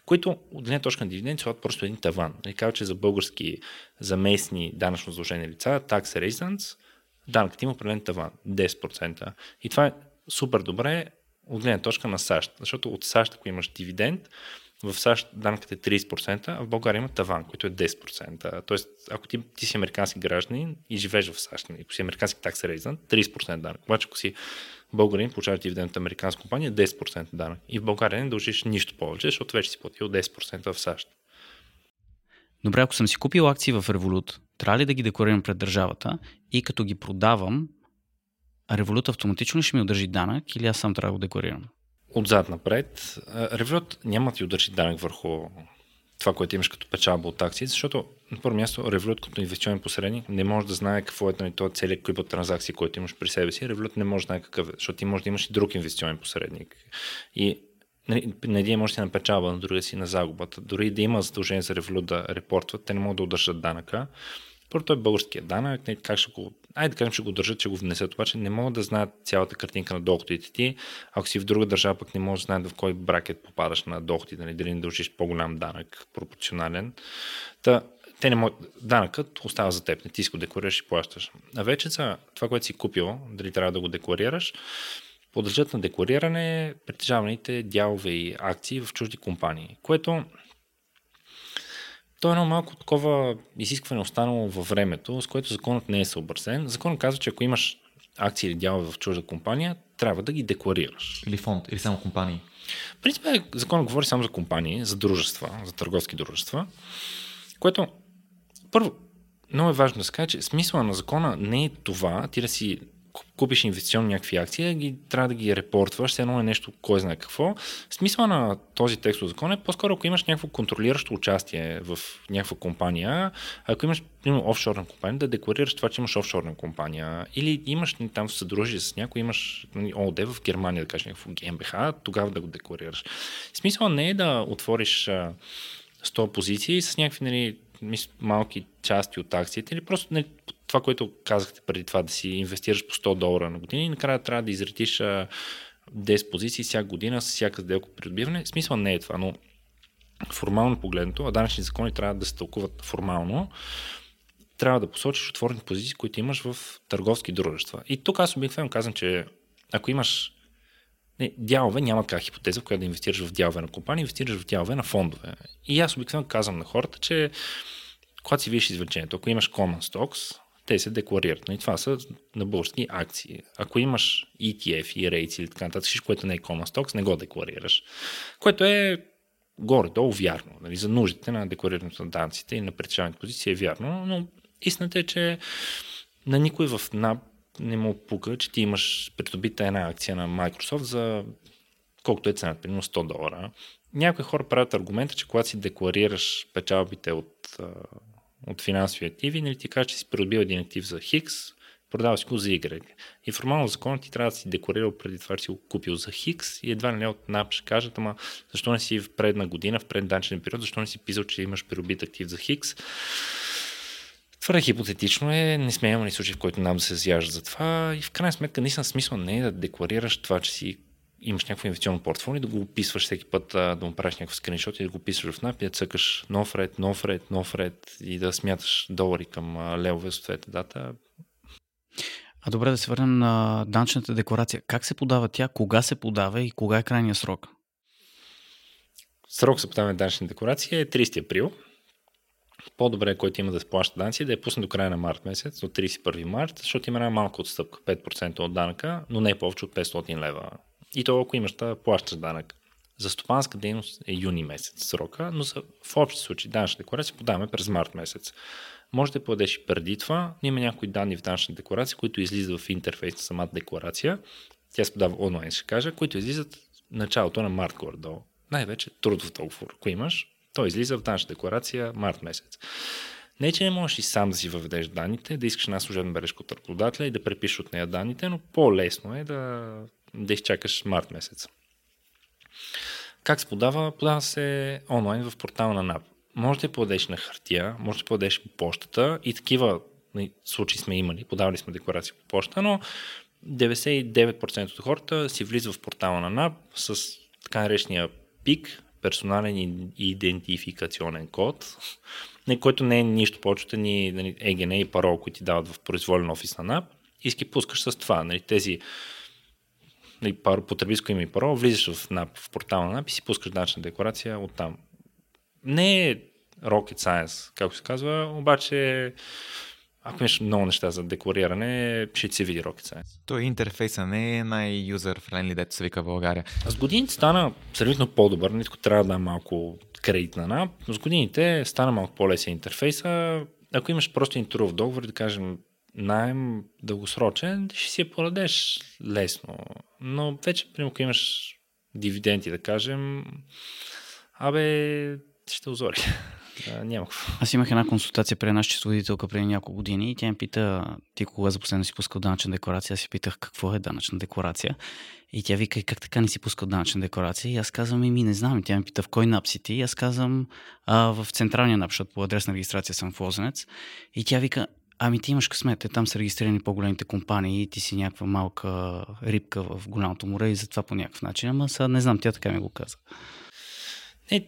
които от гледна точка на дивиденти са просто един таван. Не нали, казва, че за български, за местни данъчно задължени лица, tax residence, данъкът има определен таван, 10%. И това е супер добре от гледна точка на САЩ, защото от САЩ, ако имаш дивиденд, в САЩ данъкът е 30%, а в България има таван, който е 10%. Тоест, ако ти, ти си американски гражданин и живееш в САЩ, нали, ако си американски такс резидент, 30% данък. Обаче, ако си българин, получаваш дивиденд от американска компания, 10% данък. И в България не дължиш нищо повече, защото вече си платил 10% в САЩ.
Добре, ако съм си купил акции в Revolut, трябва ли да ги декларирам пред държавата и като ги продавам, Revolut автоматично ще ми удържи данък или аз сам трябва да го декларирам?
Отзад напред. Револют няма да ти удържи данък върху това, което имаш като печалба от акции, защото на първо място Револют като инвестиционен посредник не може да знае какво е нали, този целият клип от транзакции, който имаш при себе си. Револют не може да знае какъв е, защото ти може да имаш и друг инвестиционен посредник. И нали, на един може да си на на другия си на загубата. Дори да има задължение за Револют да репортват, те не могат да удържат данъка. Първо е българския данък, как ще го, айде да кажем, ще го държат, че го внесат, обаче не могат да знаят цялата картинка на доходите ти. Ако си в друга държава, пък не можеш да знаят в кой бракет попадаш на доходите, нали, дали не дължиш по-голям данък, пропорционален. Та, те не могат, данъкът остава за теб, не ти си го декларираш и плащаш. А вече за това, което си купил, дали трябва да го декларираш, подлежат на деклариране притежаваните дялове и акции в чужди компании, което то е едно малко такова изискване останало във времето, с което законът не е съобразен. Законът казва, че ако имаш акции или дялове в чужда компания, трябва да ги декларираш.
Или фонд, или само компании.
В принцип, законът говори само за компании, за дружества, за търговски дружества, което първо, много е важно да се каже, че смисъла на закона не е това ти да си купиш инвестиционни някакви акции, ги, трябва да ги репортваш, все едно е нещо, кой знае какво. Смисъла на този текст от закон е по-скоро, ако имаш някакво контролиращо участие в някаква компания, ако имаш примерно, офшорна компания, да декларираш това, че имаш офшорна компания, или имаш там съдружие с някой, имаш нали, ООД в Германия, да кажеш някакво ГМБХ, тогава да го декларираш. Смисъла не е да отвориш 100 позиции с някакви нали, малки части от акциите или просто не, това, което казахте преди това, да си инвестираш по 100 долара на година и накрая трябва да изретиш 10 позиции всяка година с всяка сделка придобиване. Смисъл не е това, но формално погледнато, а данъчни закони трябва да се тълкуват формално, трябва да посочиш отворени позиции, които имаш в търговски дружества. И тук аз обикновено казвам, че ако имаш не, дялове няма така хипотеза, в която да инвестираш в дялове на компания, инвестираш в дялове на фондове. И аз обикновено казвам на хората, че когато си виж извлечението, ако имаш common stocks, те се декларират. И това са на български акции. Ако имаш ETF и REITs или така нататък, всичко, което не е common stocks, не го декларираш. Което е горе-долу вярно. Нали, за нуждите на декларирането на данците и на притежаването позиции е вярно, но истината е, че на никой в НАП не му пука, че ти имаш придобита една акция на Microsoft за колкото е цената, примерно 100 долара. Някои хора правят аргумента, че когато си декларираш печалбите от, от финансови активи, нали ти кажеш, че си придобил един актив за Хикс, продава си го за Y. И формално закон ти трябва да си декларирал преди това, че си го купил за Хикс и едва ли не от НАП ще кажат, ама защо не си в предна година, в предданчен период, защо не си писал, че имаш придобит актив за Хикс. Твърде хипотетично е, не сме имали случай, в който нам да се заяжда за това и в крайна сметка наистина смисъл не е да декларираш това, че си имаш някакво инвестиционно портфолио, да го описваш всеки път, да му правиш някакъв скриншот и да го описваш в NAP и да цъкаш нов ред, нов ред, нов ред и да смяташ долари към левове съответната дата.
А добре да се върнем на данчната декларация. Как се подава тя, кога се подава и кога е крайния срок?
Срок за подаване на данъчна декларация е 30 април по-добре, който има да се плаща данъци, да е пусне до края на март месец, до 31 март, защото има една малка отстъпка, 5% от данъка, но не е повече от 500 лева. И то, ако имаш да плащаш данък. За стопанска дейност е юни месец срока, но за, в общи случаи данъчна декларация подаваме през март месец. Може да подадеш и преди това, но има някои данни в данъчна декларация, които излизат в интерфейс на самата декларация. Тя се подава онлайн, ще кажа, които излизат началото на март горе-долу. Най-вече трудов договор, ако имаш, той излиза в данъчна декларация март месец. Не, че не можеш и сам да си въведеш данните, да искаш една служебна бележка от работодателя и да препишеш от нея данните, но по-лесно е да, да изчакаш март месец. Как се подава? Подава се онлайн в портала на НАП. Може да подадеш на хартия, може да подадеш по почтата и такива нали, случаи сме имали, подавали сме декларации по почта, но 99% от хората си влизат в портала на НАП с така наречения пик, персонален идентификационен код, който не е нищо повече ни нали, ЕГН и парол, които ти дават в произволен офис на НАП и си пускаш с това. Нали, тези нали, потребителско име и парол, влизаш в НАП, в портала на НАП и си пускаш данъчна декларация от там. Не е rocket science, както се казва, обаче ако имаш много неща за деклариране, ще се види Rocket Science.
Той интерфейса не е най-юзер френли, дето се вика в България.
С годините стана сравнително по-добър, нито трябва да дам малко кредит на NAP, с годините стана малко по-лесен интерфейса. Ако имаш просто един трудов договор, да кажем найем дългосрочен, ще си я порадеш лесно. Но вече, примерно, имаш дивиденти, да кажем, абе, ще озори. Да, няма
Аз имах една консултация при една счетоводителка преди няколко години и тя ми пита, ти кога за последно си пускал данъчна декларация, аз си питах какво е данъчна декларация. И тя вика, как така не си пускал данъчна декларация? И аз казвам, ми не знам. И тя ми пита в кой нап си ти? И аз казвам, а, в централния нап, защото по адресна регистрация съм в Лозенец. И тя вика, Ами ти имаш късмет, те там са регистрирани по-големите компании и ти си някаква малка рибка в голямото море и затова по някакъв начин. Ама сега не знам, тя така ми го каза.
Не,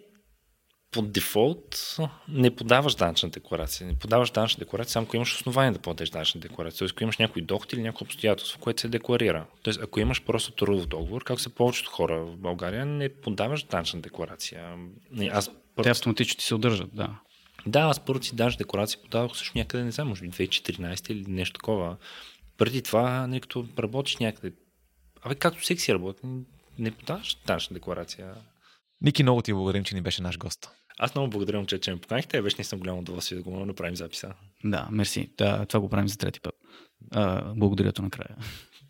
по дефолт не подаваш данъчна декларация. Не подаваш данъчна декларация, само ако имаш основание да подадеш данъчна декларация. Тоест, ако имаш някой доход или някакво обстоятелство, което се декларира. Тоест, ако имаш просто трудов договор, както се повечето хора в България, не подаваш данъчна декларация.
Аз Те автоматично ти се удържат, да.
Да, аз първо си даже декларация подавах също някъде, не знам, може би 2014 или нещо такова. Преди това, не като работиш някъде, абе както всеки си работи, не подаваш данъчна декларация.
Ники, много ти благодарим, че ни беше наш гост.
Аз много благодаря, че, че ме поканихте. Беше наистина голямо удоволствие да го направим записа.
Да, мерси. Да, това го правим за трети път. А, благодаря накрая.